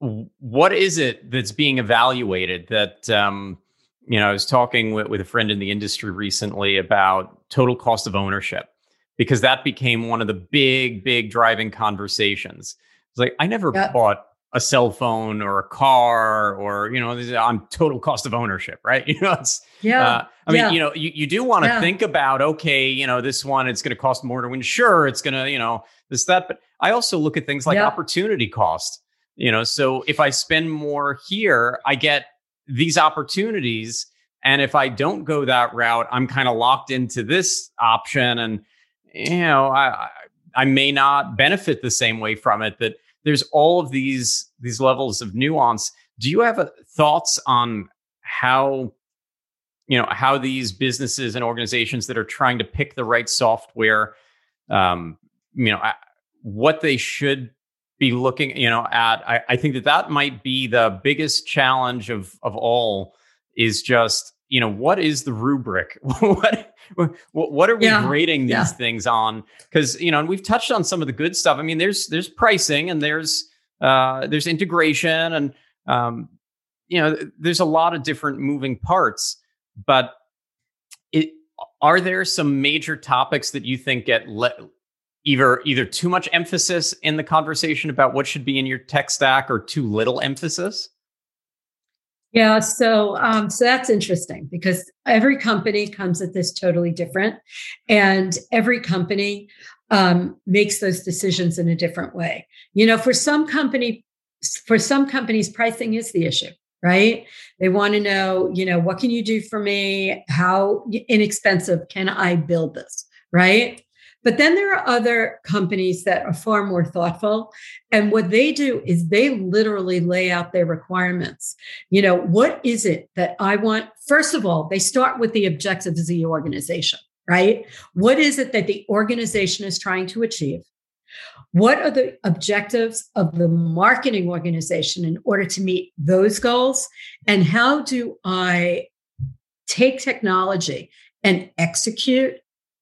[SPEAKER 1] what is it that's being evaluated that um, you know i was talking with, with a friend in the industry recently about total cost of ownership because that became one of the big big driving conversations it's like i never yep. bought a cell phone or a car or you know on total cost of ownership right you know it's yeah uh, i mean yeah. you know you, you do want to yeah. think about okay you know this one it's going to cost more to insure it's going to you know this that but i also look at things like yeah. opportunity cost you know so if i spend more here i get these opportunities and if i don't go that route i'm kind of locked into this option and you know i i may not benefit the same way from it that there's all of these these levels of nuance. Do you have a, thoughts on how you know how these businesses and organizations that are trying to pick the right software, um, you know, what they should be looking you know at? I, I think that that might be the biggest challenge of of all is just you know what is the rubric what what are we yeah. grading these yeah. things on because you know and we've touched on some of the good stuff i mean there's there's pricing and there's uh there's integration and um you know there's a lot of different moving parts but it are there some major topics that you think get le- either either too much emphasis in the conversation about what should be in your tech stack or too little emphasis
[SPEAKER 2] yeah, so um, so that's interesting because every company comes at this totally different, and every company um, makes those decisions in a different way. You know, for some company, for some companies, pricing is the issue, right? They want to know, you know, what can you do for me? How inexpensive can I build this, right? But then there are other companies that are far more thoughtful. And what they do is they literally lay out their requirements. You know, what is it that I want? First of all, they start with the objectives of the organization, right? What is it that the organization is trying to achieve? What are the objectives of the marketing organization in order to meet those goals? And how do I take technology and execute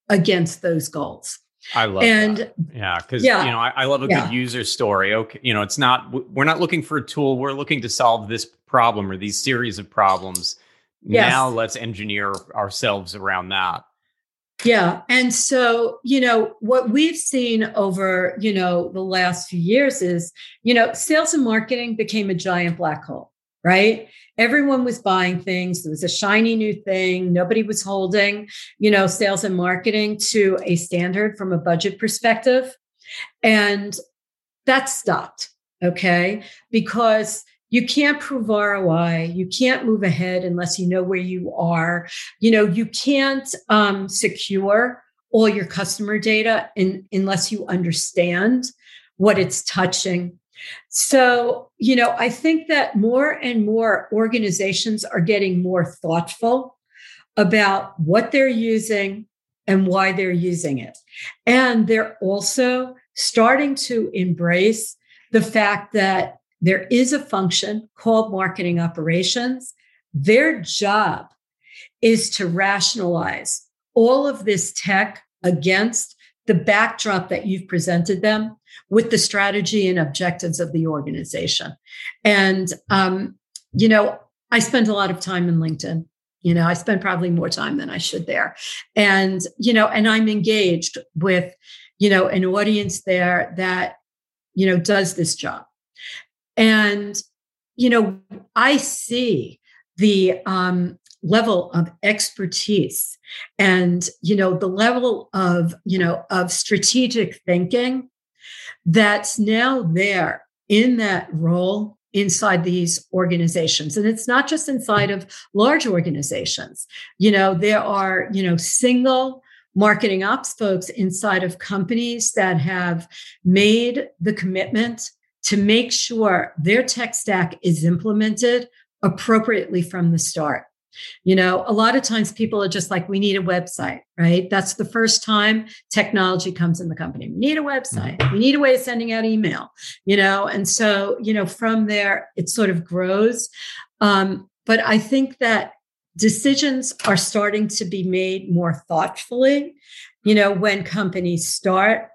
[SPEAKER 2] against those goals.
[SPEAKER 1] I love and that. yeah, because yeah, you know I, I love a yeah. good user story. Okay, you know it's not we're not looking for a tool. We're looking to solve this problem or these series of problems. Yes. Now let's engineer ourselves around that.
[SPEAKER 2] Yeah, and so you know what we've seen over you know the last few years is you know sales and marketing became a giant black hole right? Everyone was buying things. It was a shiny new thing. Nobody was holding, you know, sales and marketing to a standard from a budget perspective. And that stopped. Okay. Because you can't prove ROI. You can't move ahead unless you know where you are. You know, you can't um, secure all your customer data in, unless you understand what it's touching so, you know, I think that more and more organizations are getting more thoughtful about what they're using and why they're using it. And they're also starting to embrace the fact that there is a function called marketing operations. Their job is to rationalize all of this tech against the backdrop that you've presented them with the strategy and objectives of the organization. And, um, you know, I spend a lot of time in LinkedIn. You know, I spend probably more time than I should there. And, you know, and I'm engaged with, you know, an audience there that, you know, does this job. And, you know, I see the um, level of expertise and you know the level of you know of strategic thinking that's now there in that role inside these organizations. And it's not just inside of large organizations. You know there are you know single marketing ops folks inside of companies that have made the commitment to make sure their tech stack is implemented appropriately from the start you know, a lot of times people are just like, we need a website, right? That's the first time technology comes in the company. We need a website. Mm-hmm. We need a way of sending out email, you know? And so, you know, from there, it sort of grows. Um, but I think that decisions are starting to be made more thoughtfully, you know, when companies start.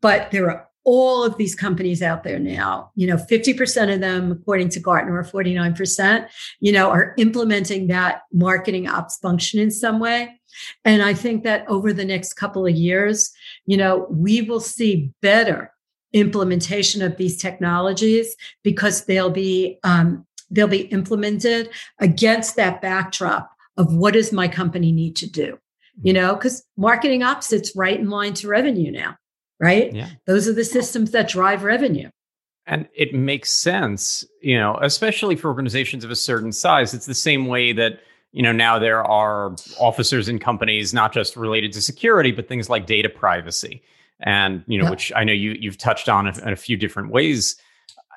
[SPEAKER 2] But there are all of these companies out there now, you know, 50% of them, according to Gartner, or 49%, you know, are implementing that marketing ops function in some way. And I think that over the next couple of years, you know, we will see better implementation of these technologies because they'll be um, they'll be implemented against that backdrop of what does my company need to do you know because marketing ops sits right in line to revenue now right? Yeah. Those are the systems that drive revenue.
[SPEAKER 1] And it makes sense, you know, especially for organizations of a certain size. It's the same way that, you know, now there are officers in companies not just related to security, but things like data privacy. And, you know, which I know you you've touched on in a few different ways.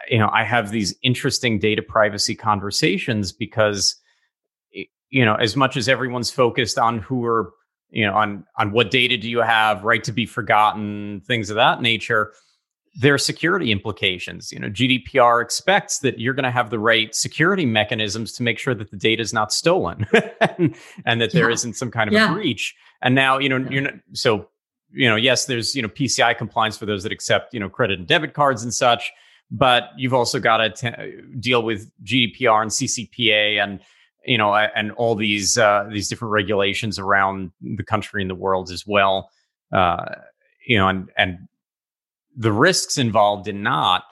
[SPEAKER 1] You know, I have these interesting data privacy conversations because you know, as much as everyone's focused on who are you know on on what data do you have right to be forgotten things of that nature there are security implications you know gdpr expects that you're going to have the right security mechanisms to make sure that the data is not stolen and, and, that there not some kind of yeah. a breach and now you know yeah. you're not so you know yes there's you know pci compliance for those that accept you know credit and debit cards and such but you've also got to t- deal with gdpr and ccpa and you know, and all these uh, these different regulations around the country and the world as well. Uh, you know, and and the risks involved in not.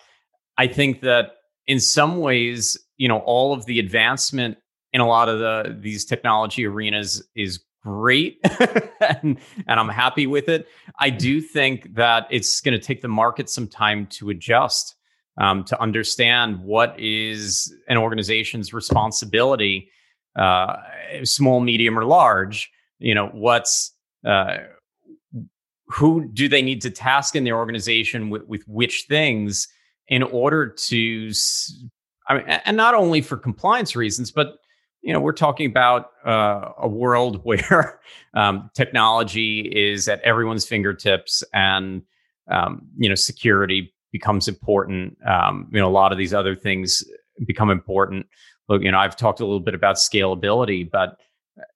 [SPEAKER 1] I think that in some ways, you know, all of the advancement in a lot of the these technology arenas is great and, and I'm happy with it. I do think that it's going to take the market some time to adjust, um, to understand what is an organization's responsibility uh, small, medium, or large. You know, what's uh, who do they need to task in their organization with, with which things in order to, I mean, and not only for compliance reasons, but you know, we're talking about uh, a world where um, technology is at everyone's fingertips, and um, you know, security becomes important. Um, you know, a lot of these other things become important look, you know, I've talked a little bit about scalability, but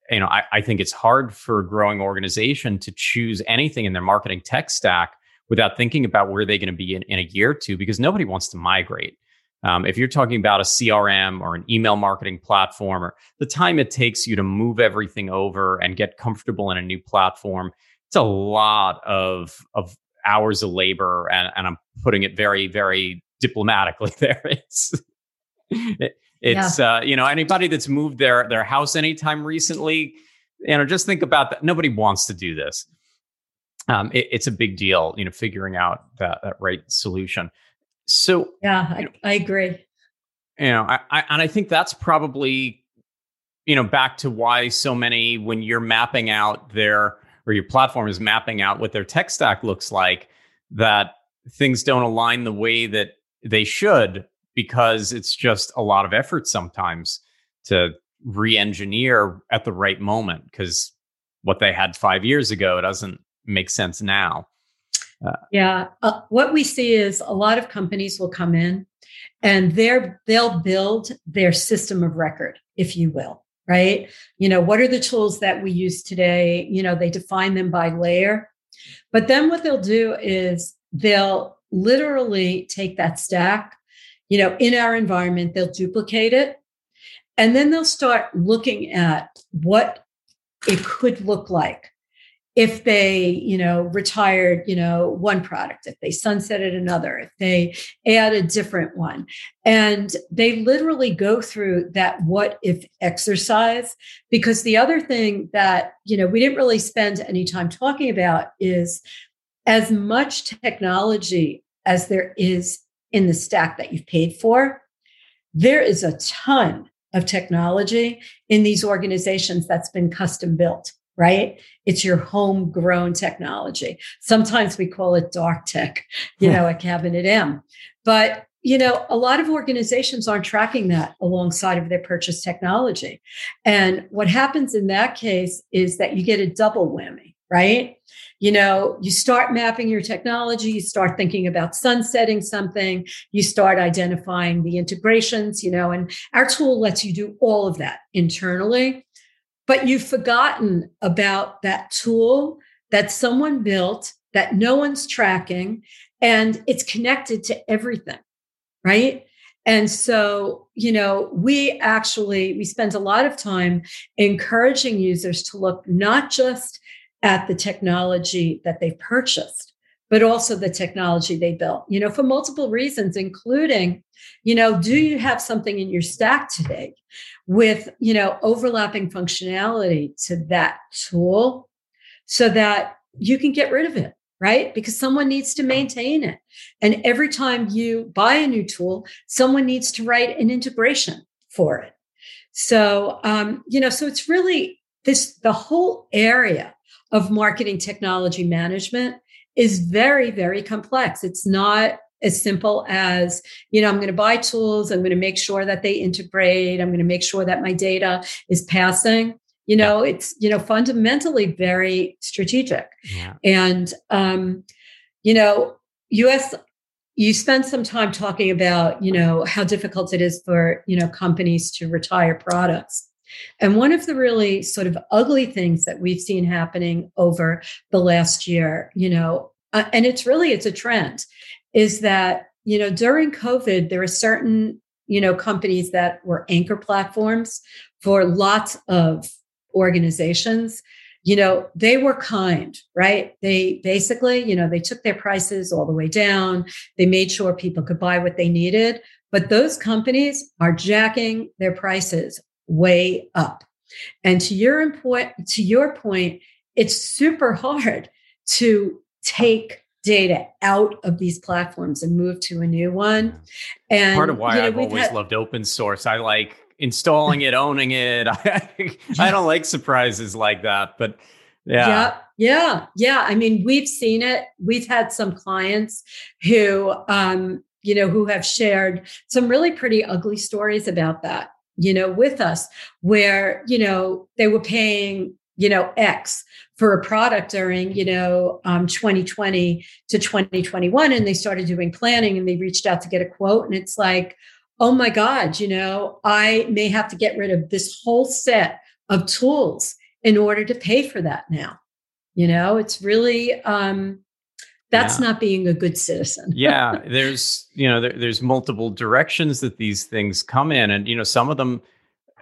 [SPEAKER 1] you know, I, I think it's hard for a growing organization to choose anything in their marketing tech stack without thinking about where they're going to be in, in a year or two, because nobody wants to migrate. Um, if you're talking about a CRM or an email marketing platform, or the time it takes you to move everything over and get comfortable in a new platform, it's a lot of of hours of labor, and, and I'm putting it very, very diplomatically there. It's it, it's yeah. uh, you know anybody that's moved their their house anytime recently, you know, just think about that. Nobody wants to do this. Um, it, it's a big deal, you know, figuring out that that right solution. So
[SPEAKER 2] yeah, I, know, I agree.
[SPEAKER 1] You know, I, I and I think that's probably you know back to why so many when you're mapping out their or your platform is mapping out what their tech stack looks like that things don't align the way that they should because it's just a lot of effort sometimes to re-engineer at the right moment because what they had five years ago doesn't make sense now.
[SPEAKER 2] Uh, yeah, uh, what we see is a lot of companies will come in and they're they'll build their system of record, if you will, right? You know, what are the tools that we use today? You know, they define them by layer. But then what they'll do is they'll literally take that stack you know, in our environment, they'll duplicate it. And then they'll start looking at what it could look like if they, you know, retired, you know, one product, if they sunsetted another, if they add a different one. And they literally go through that what if exercise. Because the other thing that, you know, we didn't really spend any time talking about is as much technology as there is in the stack that you've paid for. There is a ton of technology in these organizations that's been custom built, right? It's your homegrown technology. Sometimes we call it dark tech, you know, at Cabinet M. But you know, a lot of organizations aren't tracking that alongside of their purchase technology. And what happens in that case is that you get a double whammy, right? you know you start mapping your technology you start thinking about sunsetting something you start identifying the integrations you know and our tool lets you do all of that internally but you've forgotten about that tool that someone built that no one's tracking and it's connected to everything, right? And so, you know, we actually we spend a lot of time encouraging users to look not just at the technology that they purchased, but also the technology they built, you know, for multiple reasons, including, you know, do you have something in your stack today with, you know, overlapping functionality to that tool so that you can get rid of it? right? Because someone needs to maintain it. And every time you buy a new tool, someone needs to write an integration for it. So, um, you know, so it's really this the whole area of marketing technology management is very, very complex. It's not as simple as, you know, I'm going to buy tools, I'm going to make sure that they integrate, I'm going to make sure that my data is passing you know yeah. it's you know fundamentally very strategic yeah. and um you know us you spend some time talking about you know how difficult it is for you know companies to retire products and one of the really sort of ugly things that we've seen happening over the last year you know uh, and it's really it's a trend is that you know during covid there are certain you know companies that were anchor platforms for lots of organizations. You know they were kind right? They basically you know they took their prices all the way down. They made sure people could buy what they needed. But those companies are jacking their prices way up and to your point to your point it's super hard to take data out of these platforms and move to a new one and
[SPEAKER 1] part of why you know, i've always had, loved open source i like installing it, owning it. I, I don't like surprises like that, but yeah.
[SPEAKER 2] Yeah. Yeah. Yeah. I mean, we've seen it. We've had some clients who, um, you know, who have shared some really pretty ugly stories about that, you know, with us, where, you know, they were paying, you know, X for a product during, you know, um, 2020 to 2021. And they started doing planning and they reached out to get a quote. And it's like, oh my God, you know, I may have to get rid of this whole set of tools in order to pay for that now. You know, it's really, um, that's yeah. not being a good citizen.
[SPEAKER 1] yeah. There's, you know, there, there's multiple directions that these things come in. And, you know, some of them,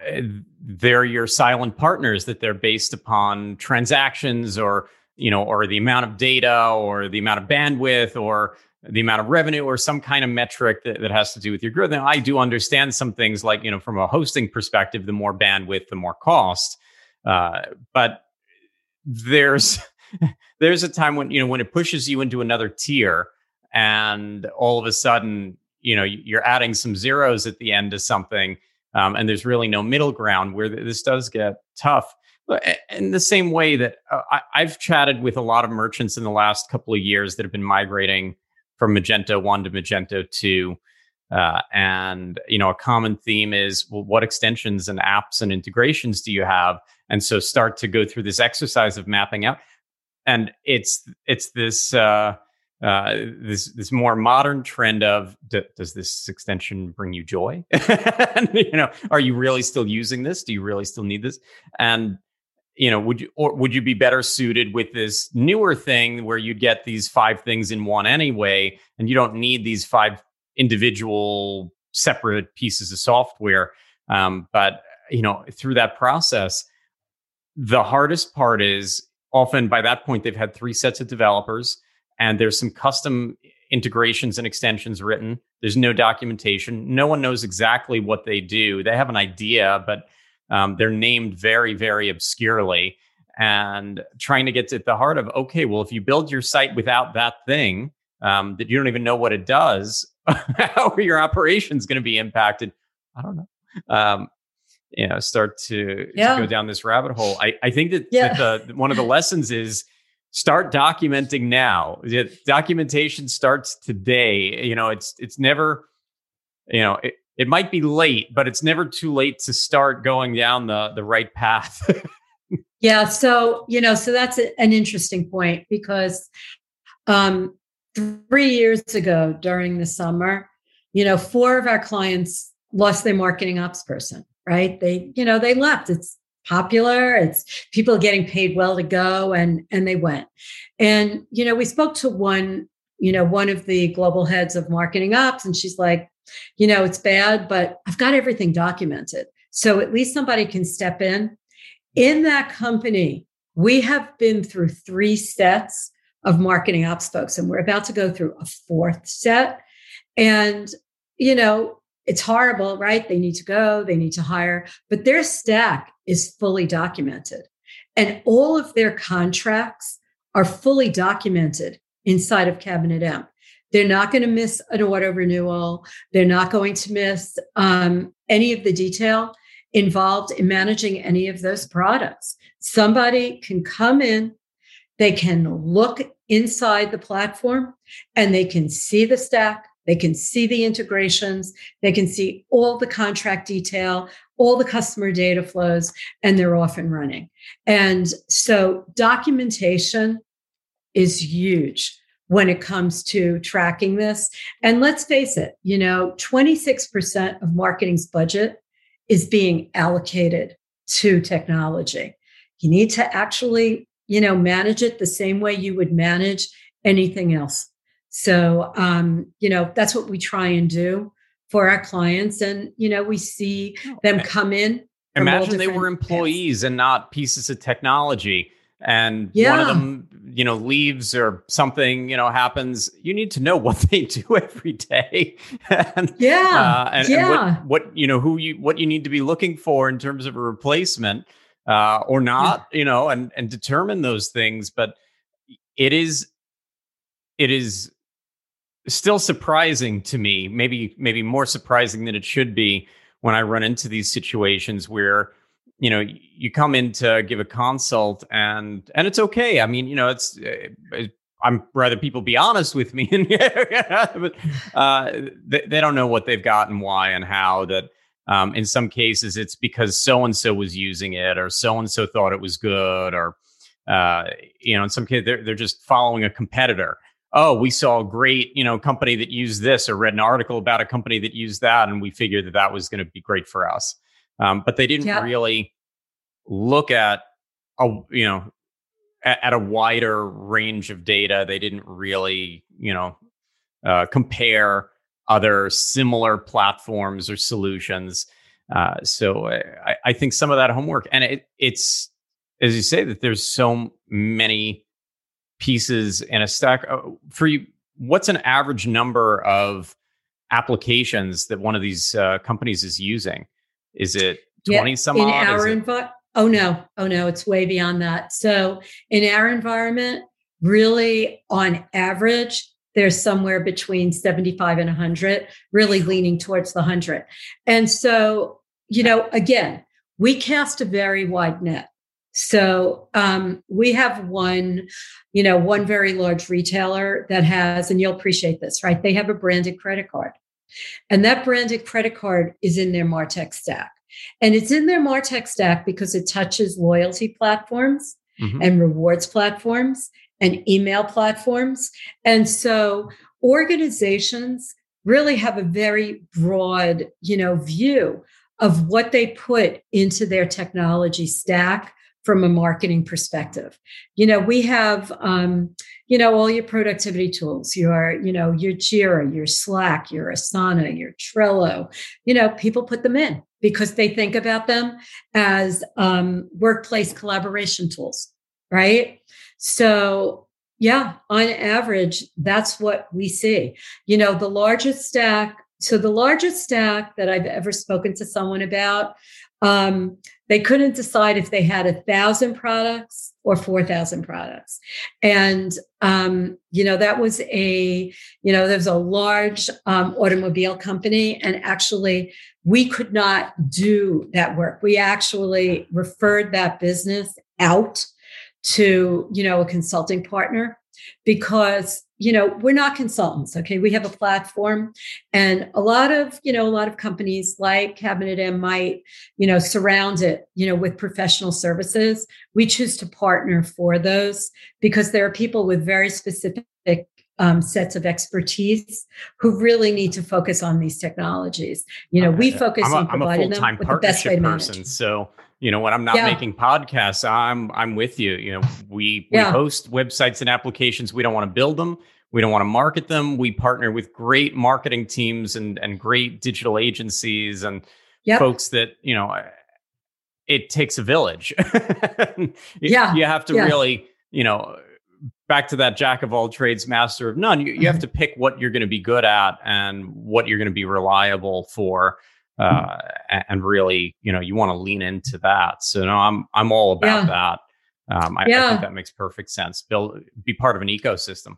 [SPEAKER 1] eh, they're your silent partners that they're based upon transactions or, you know, or the amount of data or the amount of bandwidth or the amount of revenue or some kind of metric that, that has to do with your growth. Now, I do understand some things like, you know, from a hosting perspective, the more bandwidth, the more cost. Uh, but there's there's a time when you know when it pushes you into another tier, and all of a sudden, you know, you're adding some zeros at the end of something, um, and there's really no middle ground where this does get tough. In the same way that uh, I, I've chatted with a lot of merchants in the last couple of years that have been migrating from Magento 1 to Magento 2. Uh, and you know a common theme is well what extensions and apps and integrations do you have and so start to go through this exercise of mapping out and it's it's this uh, uh, this this more modern trend of d- does this extension bring you joy? You know are you really still using this? Do you really still need this? And you know would you or would you be better suited with this newer thing where you'd get these five things in one anyway and you don't need these five individual separate pieces of software? Um, but you know through that process the hardest part is often by that point they've had three sets of developers and there's some custom integrations and extensions written there's no documentation no one knows exactly what they do they have an idea but um, they're named very, very obscurely and trying to get to the heart of okay, well, if you build your site without that thing um, that you don't even know what it does, how are your operations going to be impacted? I don't know. Um, you know, start to, yeah. to, go down this rabbit hole. I, I think that, yeah. that the, one of the lessons is start documenting now. Documentation starts today. You know, it's it's never, you know, it, it might be late, but it's never too late to start going down the the right path.
[SPEAKER 2] yeah, so you know, so that's a, an interesting point because um, three years ago during the summer, you know, four of our clients lost their marketing ops person. Right? They, you know, they left. It's popular. It's people getting paid well to go, and and they went. And you know, we spoke to one you know, one of the global heads of marketing ops, and she's like, you know, it's bad, but I've got everything documented. So at least somebody can step in. In that company, we have been through three sets of marketing ops folks, and we're about to go through a fourth set. And, you know, it's horrible, right? They need to go, they need to hire, but their stack is fully documented. And all of their contracts are fully documented inside of Cabinet M. They're not going to miss an auto renewal. They're not going to miss um, any of the detail involved in managing any of those products. Somebody can come in, they can look inside the platform, and they can see the stack, they can see the integrations, they can see all the contract detail, all the customer data flows, and they're off and running. And so documentation is huge when it comes to tracking this. And let's face it, you know, 26% of marketing's budget is being allocated to technology. You need to actually, you know, manage it the same way you would manage anything else. So, um, you know, that's what we try and do for our clients. And, you know, we see oh, them come in.
[SPEAKER 1] Imagine they were employees and not pieces of technology. And yeah. one of them, you know, leaves or something, you know, happens. You need to know what they do every day.
[SPEAKER 2] and, yeah.
[SPEAKER 1] Uh, and,
[SPEAKER 2] yeah.
[SPEAKER 1] And what, what, you know, who you, what you need to be looking for in terms of a replacement uh, or not, yeah. you know, and, and determine those things. But it is, it is still surprising to me, maybe maybe more surprising than it should be when I run into these situations where you know you come in to give a consult and and it's okay. I mean, you know, it's uh, I'm rather people be honest with me, but uh, they, they don't know what they've got and why and how. That um, in some cases it's because so and so was using it, or so and so thought it was good, or uh, you know, in some cases they're they're just following a competitor oh, we saw a great, you know, company that used this or read an article about a company that used that. And we figured that that was going to be great for us. Um, but they didn't really look at a, you know, at, at, a wider range of data. They didn't really, you know, uh, compare other similar platforms or solutions. Uh, so I, I, think some of that homework, and it, it's as you say that there's so many pieces in a stack. Uh, for you, what's an average number of applications that one of these uh, companies is using? Is it 20 yeah, some
[SPEAKER 2] in
[SPEAKER 1] odd?
[SPEAKER 2] Our envi- oh, no. Oh, no. It's way beyond that. So in our environment, really on average, there's somewhere between 75 and 100, really leaning towards the 100. And so, you know, again, we cast a very wide net. So um, we have one, you know, one very large retailer that has, and you'll appreciate this, right? They have a branded credit card. And that branded credit card is in their Martech stack. And it's in their Martech stack because it touches loyalty platforms mm-hmm. and rewards platforms and email platforms. And so organizations really have a very broad, you know, view of what they put into their technology stack from a marketing perspective. You know, we have, um, you know, all your productivity tools, your, you know, your Jira, your Slack, your Asana, your Trello, you know, people put them in because they think about them as um, workplace collaboration tools, right? So, yeah, on average, that's what we see. You know, the largest stack, so the largest stack that I've ever spoken to someone about um, they couldn't decide if they had a thousand products or 4,000 products. And, um, you know, that was a, you know, there's a large um, automobile company. And actually, we could not do that work. We actually referred that business out to, you know, a consulting partner because you know we're not consultants okay? We have a platform and a lot of you know a lot of companies like Cabinet M might you know surround it you know with professional services. We choose to partner for those because there are people with very specific um, sets of expertise who really need to focus on these technologies. You know we focus
[SPEAKER 1] I'm a,
[SPEAKER 2] on providing
[SPEAKER 1] them
[SPEAKER 2] with the best way to
[SPEAKER 1] person,
[SPEAKER 2] manage
[SPEAKER 1] so you know when i'm not yeah. making podcasts i'm i'm with you you know we we host websites and applications we don't want to build them we don't want to market them. We partner with great marketing teams and and great digital agencies and yep. folks that you know. It takes a village.
[SPEAKER 2] yeah,
[SPEAKER 1] you have to
[SPEAKER 2] yeah.
[SPEAKER 1] really, you know, back to that jack of all trades, master of none. You, you have mm-hmm. to pick what you're going to be good at and what you're going to be reliable for uh, and really, you know, you want to lean into that. So no, I'm I'm all about yeah. that. Um, I, yeah. I think that makes perfect sense. Build, be part of an ecosystem.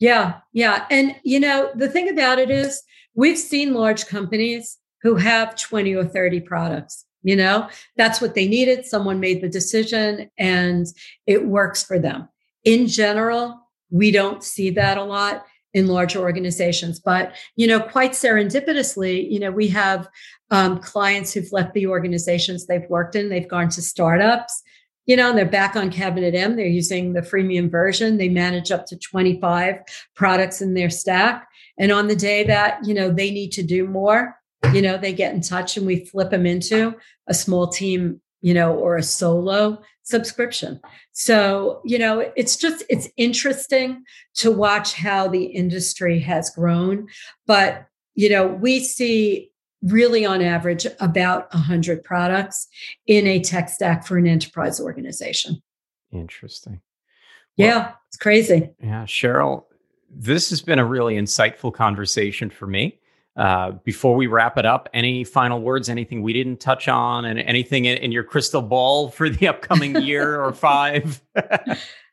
[SPEAKER 2] Yeah, yeah, and you know the thing about it is we've seen large companies who have 20 or 30 products. You know, that's what they needed. Someone made the decision, and it works for them. In general, we don't see that a lot in larger organizations. But, you know, quite serendipitously, you know, we have um, clients who've left the organizations they've worked in, they've gone to startups, you know, and they're back on Cabinet M. They're using the freemium version. They manage up to 25 products in their stack. And on the day that, you know, they need to do more, you know, they get in touch and we flip them into a small team, you know, or a solo subscription. So, you know, it's just it's interesting to watch how the industry has grown, but you know, we see really on average about 100 products in a tech stack for an enterprise organization.
[SPEAKER 1] Interesting.
[SPEAKER 2] Well, yeah, it's crazy.
[SPEAKER 1] Yeah, Sheryl, this has been a really insightful conversation for me. Uh, before we wrap it up, any final words, anything we didn't touch on, and anything in, in your crystal ball for the upcoming year or five?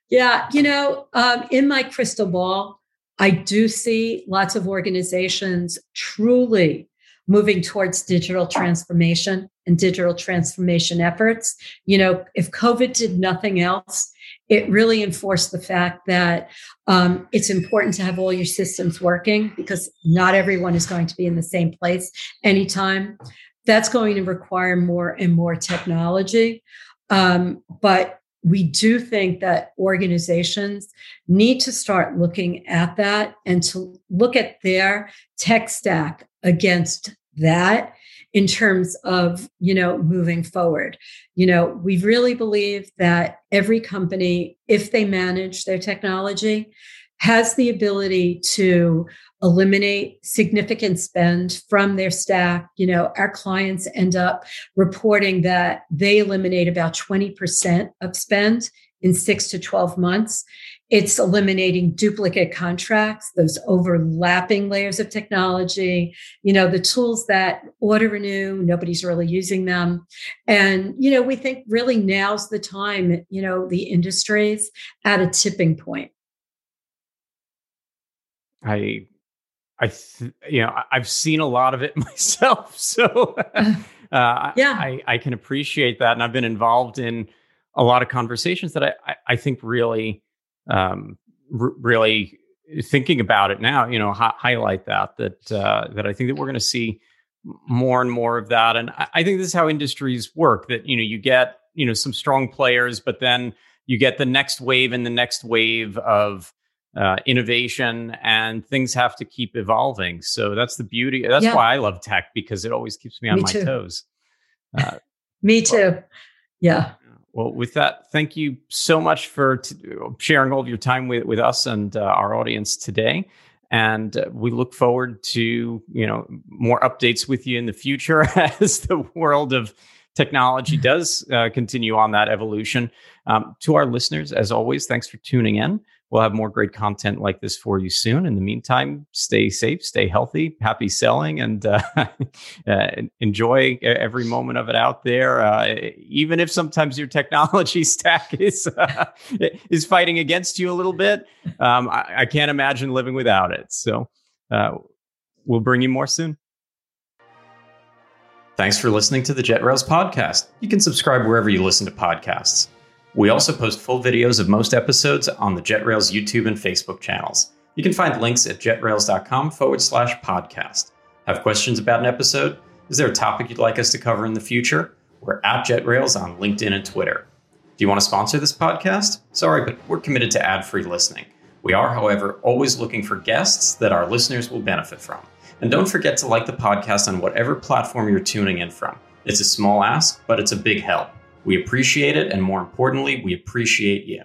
[SPEAKER 2] yeah, you know, um, in my crystal ball, I do see lots of organizations truly moving towards digital transformation and digital transformation efforts. You know, if COVID did nothing else, it really enforced the fact that um, it's important to have all your systems working because not everyone is going to be in the same place anytime. That's going to require more and more technology. Um, but we do think that organizations need to start looking at that and to look at their tech stack against that in terms of you know moving forward. You know we really believe that every company if they manage their technology has the ability to eliminate significant spend from their stack. You know our clients end up reporting that they eliminate about 20% of spend in 6 to 12 months it's eliminating duplicate contracts, those overlapping layers of technology, you know, the tools that auto renew, nobody's really using them. And, you know, we think really now's the time, you know, the industry's at a tipping point.
[SPEAKER 1] I, I, th- you know, I've seen a lot of it myself. So, uh, yeah, I, I can appreciate that. And I've been involved in a lot of conversations that I, I, I think really, um, r- really thinking about it now, you know, hi- highlight that that uh, that I think that we're going to see more and more of that, and I-, I think this is how industries work. That you know, you get you know some strong players, but then you get the next wave and the next wave of uh, innovation, and things have to keep evolving. So that's the beauty. That's yeah. why I love tech because it always keeps me on me my too. toes.
[SPEAKER 2] Uh, me too. yeah.
[SPEAKER 1] Well, with that, thank you so much for t- sharing all of your time with, with us and uh, our audience today. And uh, we look forward to you know more updates with you in the future as the world of technology does uh, continue on that evolution. Um, to our listeners, as always, thanks for tuning in. We'll have more great content like this for you soon. In the meantime, stay safe, stay healthy, happy selling, and uh, uh, enjoy every moment of it out there. Uh, even if sometimes your technology stack is uh, is fighting against you a little bit, um, I, I, can't imagine living without it. So uh, we'll bring you more soon. Thanks for listening to the JetRails podcast. You can subscribe wherever you listen to podcasts. We also post full videos of most episodes on the JetRails YouTube and Facebook channels. You can find links at jetrails.com forward slash podcast. Have questions about an episode? Is there a topic you'd like us to cover in the future? We're at JetRails on LinkedIn and Twitter. Do you want to sponsor this podcast? Sorry, but we're committed to ad free listening. We are, however, always looking for guests that our listeners will benefit from. And don't forget to like the podcast on whatever platform you're tuning in from. It's a small ask, but it's a big help. We appreciate it, and more importantly, we appreciate you.